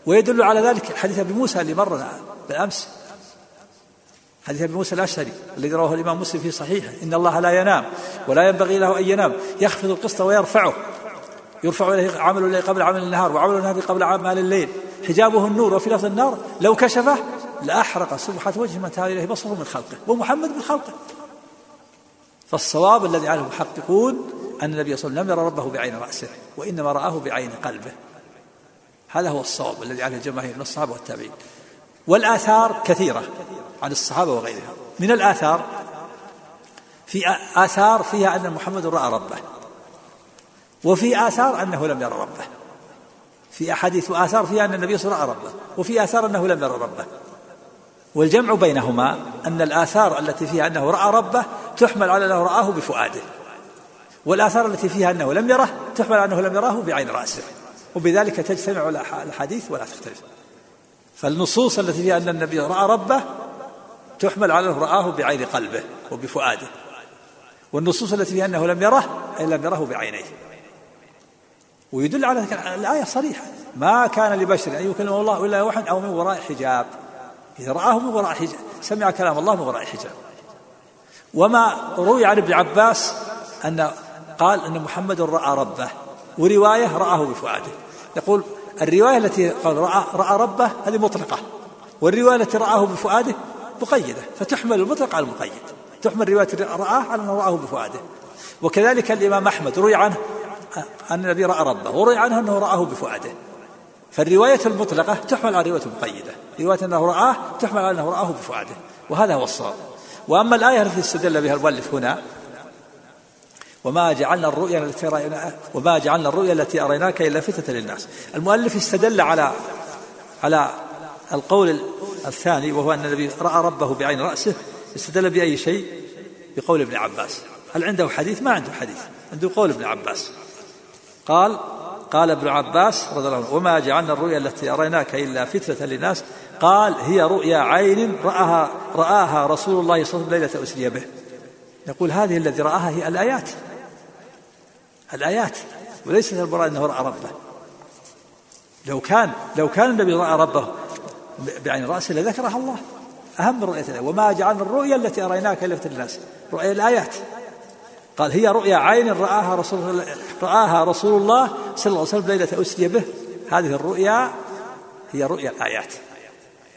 ويدل على ذلك حديث أبي موسى اللي مر بالأمس حديث أبي موسى الأشعري الذي رواه الإمام مسلم في صحيحه. إن الله لا ينام ولا ينبغي له أن ينام. يخفض القسط ويرفعه. يرفع إليه عمل الليل قبل عمل النهار وعمل النهار قبل عمل الليل. حجابه النور وفي لفظ النار لو كشفه لأحرق. سبحة وجه من تاب إليه بصره من خلقه. ومحمد من خلقه. فالصواب الذي عليه المحققون أن النبي صلى الله عليه وسلم لم يرى ربه بعين رأسه وإنما رآه بعين قلبه. هذا هو الصواب الذي عليه الجماهير من الصحابة والتابعين. والآثار كثيرة. عن الصحابة وغيرها من الآثار في آثار فيها أن محمد رأى ربه. وفي آثار أنه لم يرى ربه. في أحاديث وآثار فيها أن النبي صلى الله عليه وسلم رأى ربه. وفي آثار أنه لم يرى ربه. والجمع بينهما أن الآثار التي فيها أنه رأى ربه تحمل على أنه رآه بفؤاده. والآثار التي فيها أنه لم يره تحمل على أنه لم يراه بعين رأسه. وبذلك تجتمع الأحاديث ولا تختلف. فالنصوص التي فيها أن النبي رأى ربه تحمل على أنه رآه بعين قلبه وبفؤاده. والنصوص التي فيها أنه لم يره أي لم يره بعينيه. ويدل على الآية صريحة. ما كان لبشر أن يكلمه الله إلا وحد أو من وراء حجاب. إذا رآه من وراء حجاب سمع كلام الله من وراء حجاب. وما روي عن ابن عباس أن قال أن محمد رأى ربه ورواية رآه بفؤاده. يقول الرواية التي قال رأى, رأى ربه هذه مطلقة. والرواية التي رآه بفؤاده مقيدة فتحمل المطلق على المقيد. تحمل رواية رآه على أنه رآه بفؤاده. وكذلك الإمام أحمد روي عنه أن النبي رأى ربه وروي عنه أنه رآه بفؤاده. فالرواية المطلقة تحمل على الرواية المقيدة رواية أنه رآه تحمل على أنه رآه بفؤاده. وهذا هو الصواب. وأما الآية التي استدل بها المؤلف هنا وما جعلنا الرؤيا التي رأينا وما جعلنا الرؤيا التي أريناك إلا فتنة للناس. المؤلف استدل على على القول الثاني وهو أن النبي رأى ربه بعين رأسه استدل بأي شيء؟ بقول ابن عباس. هل عنده حديث؟ ما عنده حديث عنده قول ابن عباس. قال قال ابن عباس رضي الله عنه وما جعلنا الرؤيا التي أريناك إلا فتنة للناس. قال هي رؤيا عين رآها رآها رسول الله صلى الله عليه وسلم ليلة أسري به. يقول هذه الذي رآها هي الآيات الآيات وليست المراد أنه رأى ربه. لو كان لو كان النبي رأى ربه بعين رأسه لذكرها الله. أهم من رؤية الله وما جعلنا الرؤيا التي أريناك إلا الناس رؤيا الآيات. قال هي رؤيا عين رآها رسول رآها رسول الله صلى الله عليه وسلم ليلة أسري به. هذه الرؤيا هي رؤيا الآيات.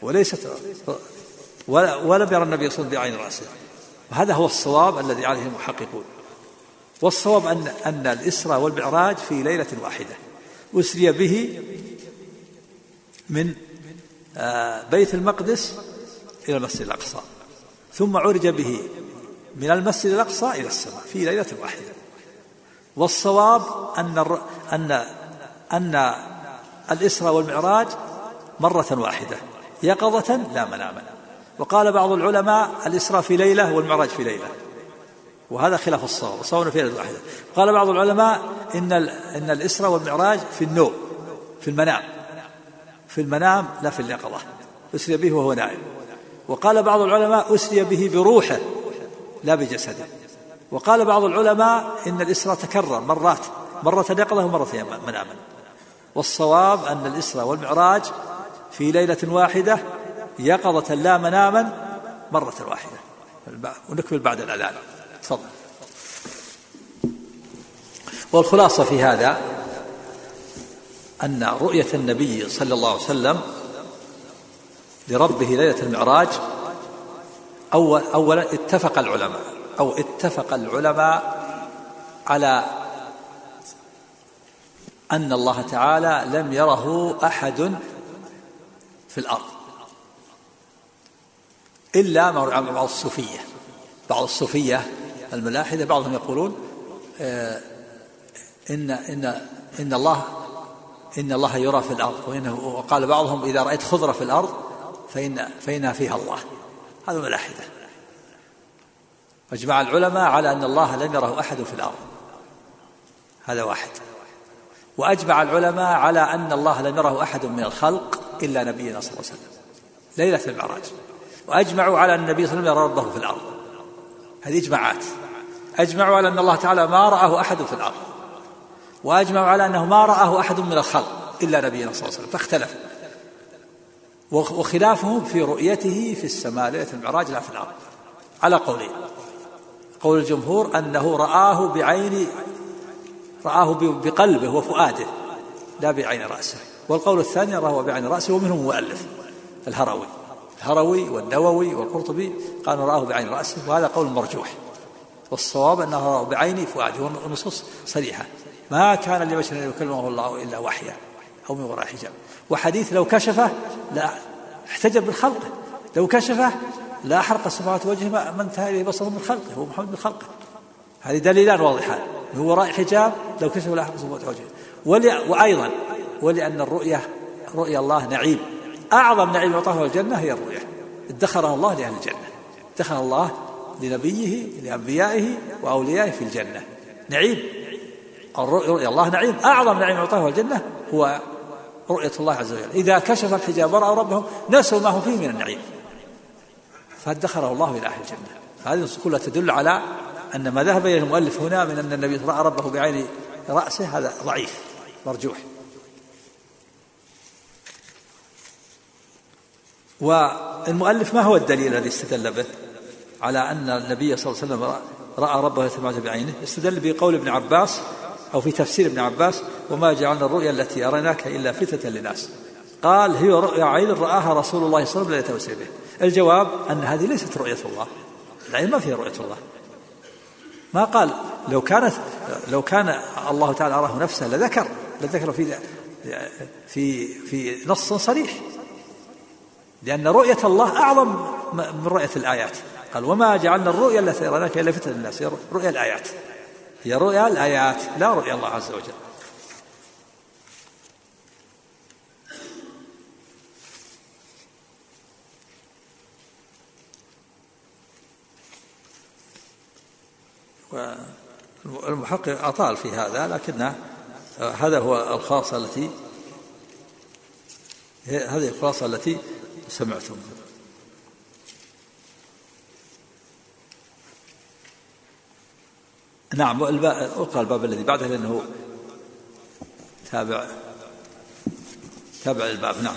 وليست ولم يرى النبي صلى الله عليه وسلم بعين رأسه. وهذا هو الصواب الذي عليه المحققون والصواب أن أن الإسراء والمعراج في ليلة واحدة. أسري به من بيت المقدس إلى المسجد الأقصى. ثم عرج به من المسجد الأقصى إلى السماء في ليلة واحدة. والصواب أن أن أن الإسراء والمعراج مرة واحدة يقظة لا مناما. وقال بعض العلماء الإسراء في ليلة والمعراج في ليلة. وهذا خلاف الصواب الصواب في ليلة واحدة. قال بعض العلماء إن إن الإسراء والمعراج في النوم في المنام. في المنام لا في اليقظة أسري به وهو نائم. وقال بعض العلماء أسري به بروحه لا بجسده. وقال بعض العلماء إن الإسراء تكرر مرات مرة يقظة ومرة مناما والصواب أن الإسراء والمعراج في ليلة واحدة يقظة لا مناما مرة واحدة. ونكمل بعد الأذان. تفضل. والخلاصة في هذا أن رؤية النبي صلى الله عليه وسلم لربه ليلة المعراج أول أولا اتفق العلماء أو اتفق العلماء على أن الله تعالى لم يره أحد في الأرض إلا بعض الصوفية بعض الصوفية الملاحدة بعضهم يقولون آه، إن إن إن الله إن الله يرى في الأرض وإنه وقال بعضهم إذا رأيت خضرة في الأرض فإن فإنها فيها الله. هذا ملاحدة أجمع العلماء على أن الله لم يره أحد في الأرض. هذا واحد. وأجمع العلماء على أن الله لم يره أحد من الخلق إلا نبينا صلى الله عليه وسلم. ليلة المعراج. وأجمعوا على أن النبي صلى الله عليه وسلم يرى ربه في الأرض. هذه إجماعات. أجمعوا على أن الله تعالى ما رآه أحد في الأرض. وأجمعوا على أنه ما رآه أحد من الخلق إلا نبينا صلى الله عليه وسلم فاختلفوا وخلافهم في رؤيته في السماء ليلة المعراج لا في الأرض. على قولين. قول الجمهور أنه رآه بعين رآه بقلبه وفؤاده لا بعين رأسه. والقول الثاني رآه بعين رأسه ومنهم مؤلف الهروي. الهروي والنووي والقرطبي قالوا رآه بعين رأسه وهذا قول مرجوح. والصواب أنه رآه بعين فؤاده والنصوص صريحة. ما كان لبشر أن يكلمه الله إلا وحيا أو من وراء حجاب. وحديث لو كشفه لا احتجب من خلقه لو كشفه لا حرق السماوات وجهه ما انتهى إليه بصره من خلقه هو محمد من خلقه. هذه دليلان واضحان. من وراء حجاب لو كشف لا حرق السماوات وجهه. ولي وأيضا ولأن الرؤيه رؤيا الله نعيم. أعظم نعيم يعطاه الجنة هي الرؤية. ادخرها الله لأهل الجنة. ادخر الله لنبيه لأنبيائه وأوليائه في الجنة. نعيم. رؤيا الله نعيم. أعظم نعيم أعطاه الجنة هو رؤية الله عز وجل. إذا كشف الحجاب ورأوا ربهم نسوا ما هم فيه من النعيم. فادخره الله إلى أهل الجنة. هذه كلها تدل على أن ما ذهب إليه المؤلف هنا من أن النبي رأى ربه بعين رأسه هذا ضعيف مرجوح. والمؤلف ما هو الدليل الذي استدل به؟ على أن النبي صلى الله عليه وسلم رأى ربه بعينه. استدل بقول ابن عباس أو في تفسير ابن عباس وما جعلنا الرؤيا التي أريناك إلا فتنة للناس. قال هي رؤيا عين رآها رسول الله صلى الله عليه وسلم الجواب أن هذه ليست رؤية الله. العين ما فيها رؤية الله. ما قال لو كانت لو كان الله تعالى أراه نفسه لذكر لذكر في في في نص صريح. لأن رؤية الله أعظم من رؤية الآيات. قال وما جعلنا الرؤيا التي أريناك إلا فتنة للناس. رؤيا الآيات. هي رؤيا الآيات لا رؤيا الله عز وجل. والمحقق أطال في هذا لكن هذا هو الخاصة التي هذه الخلاصة التي سمعتم. نعم اقرا الباب الذي بعده لأنه تابع تابع الباب نعم.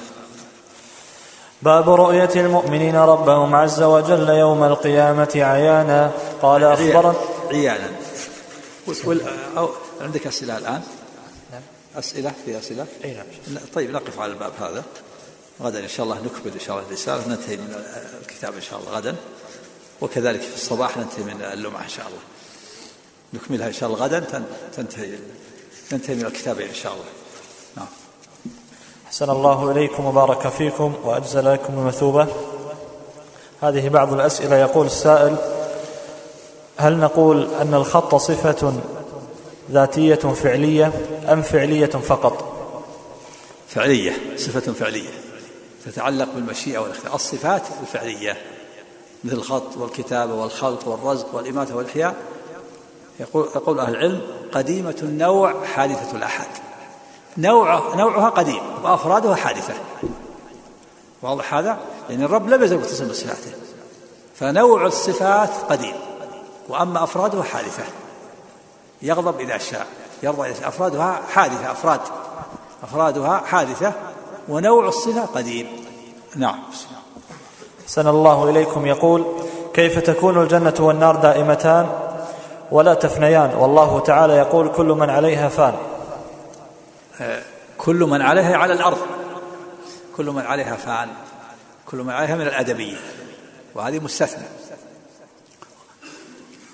باب رؤية المؤمنين ربهم عز وجل يوم القيامة عيانا. قال أخبرنا عيانا. أو عندك أسئلة الآن؟ نعم. أسئلة؟ في أسئلة؟ أي نعم. طيب نقف على الباب هذا. غدا إن شاء الله نكمل إن شاء الله الرسالة ننتهي من الكتاب إن شاء الله غدا. وكذلك في الصباح ننتهي من اللمعة إن شاء الله. نكملها إن شاء الله. غدا تنتهي ننتهي من الكتاب إن شاء الله. نعم. أحسن الله إليكم وبارك فيكم وأجزل لكم المثوبة. هذه بعض الأسئلة. يقول السائل هل نقول أن الخط صفة ذاتية فعلية أم فعلية فقط؟ فعلية صفة فعلية. تتعلق بالمشيئة والاختيار. الصفات الفعلية مثل الخط والكتابة والخلق والرزق والإماتة والإحياء يقول, يقول أهل العلم قديمة النوع حادثة الأحد. نوع نوعها قديم وأفرادها حادثة. واضح هذا؟ يعني الرب لم يزل متصل بصفاته. فنوع الصفات قديم وأما أفرادها حادثة. يغضب إذا شاء يرضى إذا أفرادها حادثة أفراد أفرادها حادثة ونوع الصفة قديم. نعم. سن الله إليكم. يقول كيف تكون الجنة والنار دائمتان؟ ولا تفنيان. والله تعالى يقول كل من عليها فان. كل من عليها على الأرض. كل من عليها فان. كل من عليها من الأدبية. وهذه مستثنى.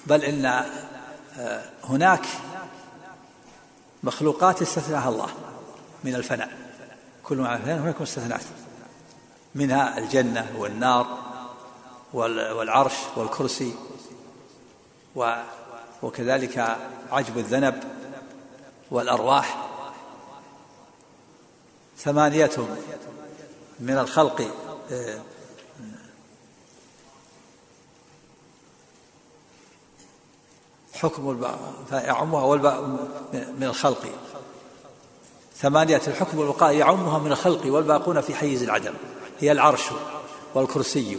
بل إن آه، هناك مخلوقات استثناها الله من الفناء. كل ما الفناء هناك مستثنات. منها الجنة والنار والعرش والكرسي وكذلك عجب الذنب والأرواح. ثمانية من الخلق آه، حكم والباء من الخلق. ثمانية الحكم والبقاء يعمها من الخلق والباقون في حيز العدم. هي العرش والكرسي.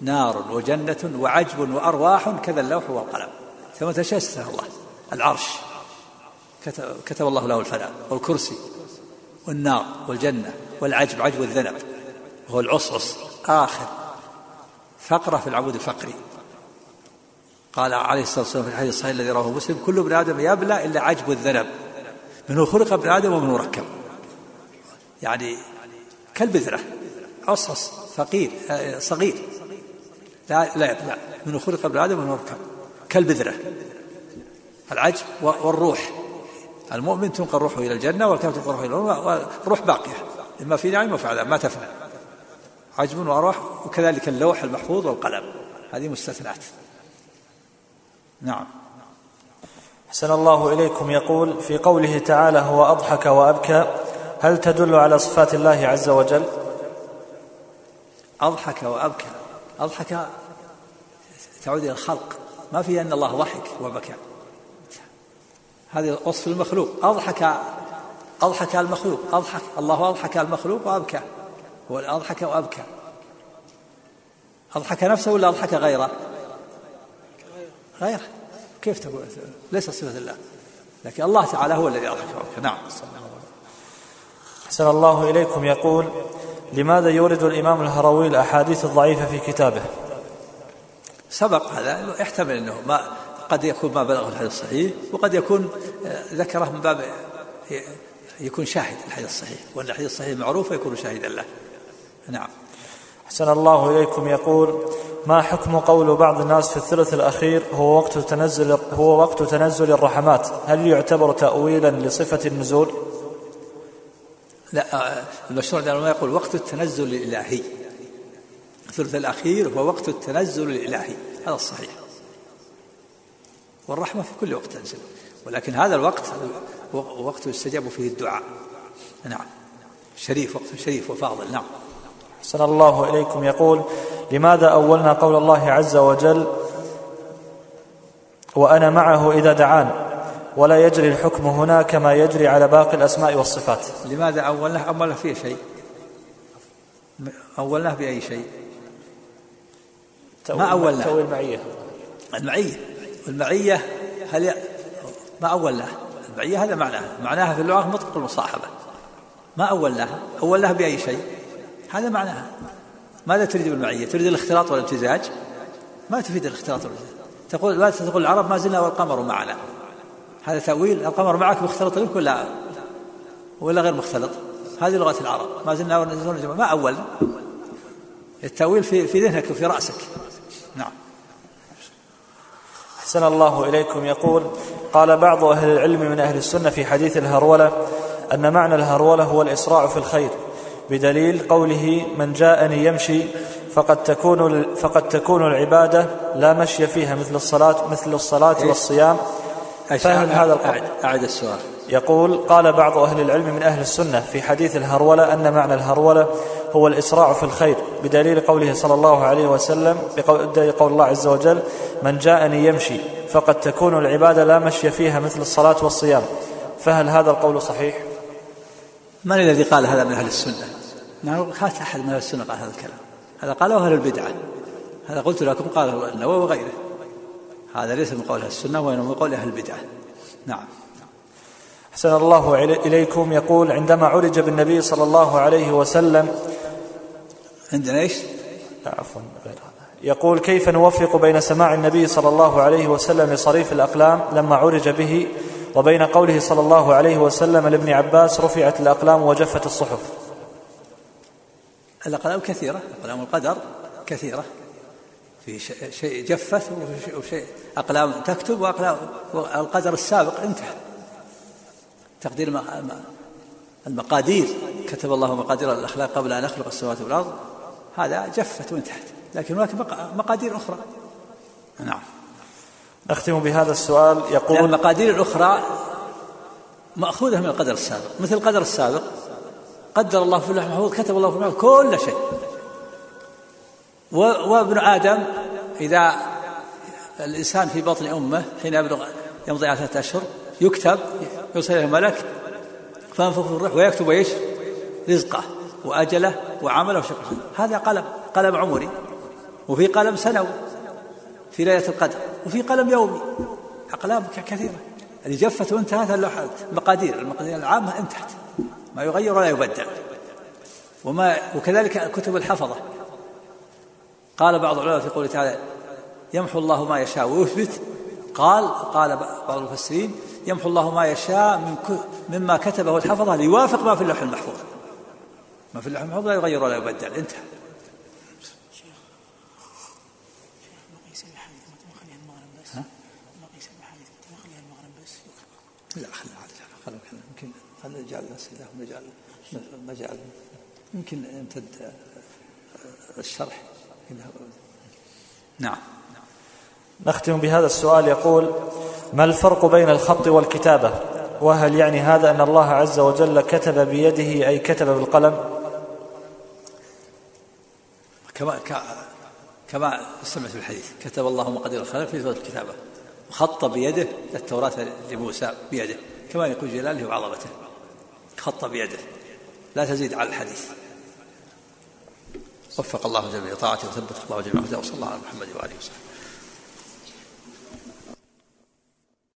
نار وجنة وعجب وأرواح كذا اللوح والقلم. ثم تشسه الله العرش. كتب, كتب الله له الفناء والكرسي والنار والجنة والعجب عجب الذنب. وهو العصعص آخر فقرة في العمود الفقري. قال عليه الصلاة والسلام في الحديث الصحيح الذي رواه مسلم كل ابن آدم يبلى إلا عجب الذنب. منه خلق ابن آدم ومنه ركب. يعني كالبذرة عصعص فقير آه، صغير. لا لا يبلى. منه خلق ابن آدم ومنه ركب. كالبذرة. العجب والروح. المؤمن تنقل روحه إلى الجنة والكافر تنقل روحه إلى والروح باقية. إما في نعيم وفي عذاب ما تفنى. عجب وأرواح وكذلك اللوح المحفوظ والقلم. هذه مستثنات. نعم. أحسن الله إليكم. يقول في قوله تعالى هو أضحك وأبكى. هل تدل على صفات الله عز وجل؟ أضحك وأبكى. أضحك تعود إلى الخلق. ما في أن الله ضحك وبكى. هذه وصف المخلوق. أضحك أضحك المخلوق. أضحك الله أضحك المخلوق وأبكى. هو أضحك وأبكى. أضحك نفسه ولا أضحك غيره؟ غيره. كيف تقول؟ ليس صفة الله. لكن الله تعالى هو الذي أضحك وأبكى. نعم. أحسن الله إليكم. يقول لماذا يورد الإمام الهروي الأحاديث الضعيفة في كتابه؟ سبق هذا يحتمل أنه ما قد يكون ما بلغه الحديث الصحيح وقد يكون آه، ذكره من باب يكون شاهد الحديث الصحيح وأن الحديث الصحيح معروف يكون شاهدا له. نعم. أحسن الله إليكم. يقول ما حكم قول بعض الناس في الثلث الأخير هو وقت تنزل هو وقت تنزل الرحمات؟ هل يعتبر تأويلا لصفة النزول؟ لا آه، المشروع ما يقول وقت التنزل الإلهي. الثلث الأخير هو وقت التنزل الإلهي. هذا الصحيح. والرحمة في كل وقت تنزل. ولكن هذا الوقت وقت يستجاب فيه الدعاء. نعم. شريف وقت شريف وفاضل. نعم. أحسن الله إليكم. يقول لماذا أولنا قول الله عز وجل وأنا معه إذا دعان ولا يجري الحكم هنا كما يجري على باقي الأسماء والصفات؟ لماذا أولناه أولنا فيه شيء. أولناه بأي شيء؟ ما أولناه تأويل المعية المعية. المعية هل ي... ما أولناه المعية هذا معناها. معناها في اللغة مطلق المصاحبة. ما أولناها أولناها بأي شيء. هذا معناها. ماذا تريد بالمعية؟ تريد الاختلاط والامتزاج ما تفيد الاختلاط والامتزاج تقول لا تقول العرب؟ ما زلنا والقمر معنا. هذا تأويل. القمر معك مختلط بك ولا ولا غير مختلط؟ هذه لغة العرب. ما زلنا ما أول؟ التأويل في في ذهنك وفي رأسك. أحسن الله إليكم. يقول قال بعض أهل العلم من أهل السنة في حديث الهرولة أن معنى الهرولة هو الإسراع في الخير بدليل قوله من جاءني يمشي فقد تكون فقد تكون العبادة لا مشي فيها مثل الصلاة مثل الصلاة والصيام. فهم هذا القول؟ أعد السؤال. يقول قال بعض أهل العلم من أهل السنة في حديث الهرولة أن معنى الهرولة هو الإسراع في الخير بدليل قوله صلى الله عليه وسلم بقول قول الله عز وجل من جاءني يمشي فقد تكون العبادة لا مشي فيها مثل الصلاة والصيام. فهل هذا القول صحيح؟ من الذي قال هذا من أهل السنة؟ ما خات أحد من أهل السنة قال هذا الكلام. هذا قاله أهل البدعة هذا قلت لكم قاله النووي وغيره. هذا ليس من قول أهل السنة وإنما من قول أهل البدعة نعم. أحسن الله إليكم. يقول عندما عرج بالنبي صلى الله عليه وسلم عندنا إيش؟ عفوا غير هذا. يقول كيف نوفق بين سماع النبي صلى الله عليه وسلم لصريف الأقلام لما عرج به وبين قوله صلى الله عليه وسلم لابن عباس رفعت الأقلام وجفت الصحف؟ الأقلام كثيرة أقلام القدر كثيرة. في شيء جفت وشيء أقلام تكتب وأقلام القدر السابق انتهى. تقدير المقادير. كتب الله مقادير الأخلاق قبل أن يخلق السماوات والأرض. هذا جفت وانتهت لكن هناك مقادير أخرى. نعم. نختم بهذا السؤال. يقول المقادير الأخرى مأخوذة من القدر السابق. مثل القدر السابق قدر الله في اللوح المحفوظ كتب الله في اللوح كل شيء. وابن آدم إذا الإنسان في بطن أمه حين يبلغ يمضي على ثلاثة أشهر يكتب يرسل إليه ملك فينفخ في الروح ويكتب إيش؟ رزقه. وأجله وعمله وشقه هذا قلم قلم عمري وفي قلم سنوي في ليلة القدر وفي قلم يومي. أقلام كثيرة. اللي جفت وانتهت اللوحة المقادير المقادير العامة انتهت. ما يغير ولا يبدل. وما وكذلك كتب الحفظة. قال بعض العلماء في قوله تعالى يمحو الله ما يشاء ويثبت. قال قال بعض المفسرين يمحو الله ما يشاء من مما كتبه الحفظة ليوافق ما في اللوح المحفوظ. ما في اللوح المحفوظ لا يغير ولا يبدل. انتهى. لا خلينا خلينا يمكن خلينا نجعل ونجعل مجال. يمكن يمتد الشرح نعم. نختم بهذا السؤال. يقول ما الفرق بين الخط والكتابة؟ وهل يعني هذا أن الله عز وجل كتب بيده أي كتب بالقلم؟ كما سمعت في الحديث. كتب الله مقادير الخلق في سورة الكتابة وخط بيده التوراة لموسى بيده. كما يقول جلاله وعظمته. خط بيده. لا تزيد على الحديث. وفق الله جميع طاعته وثبت الله جميع وصلى الله على محمد وآله وصحبه.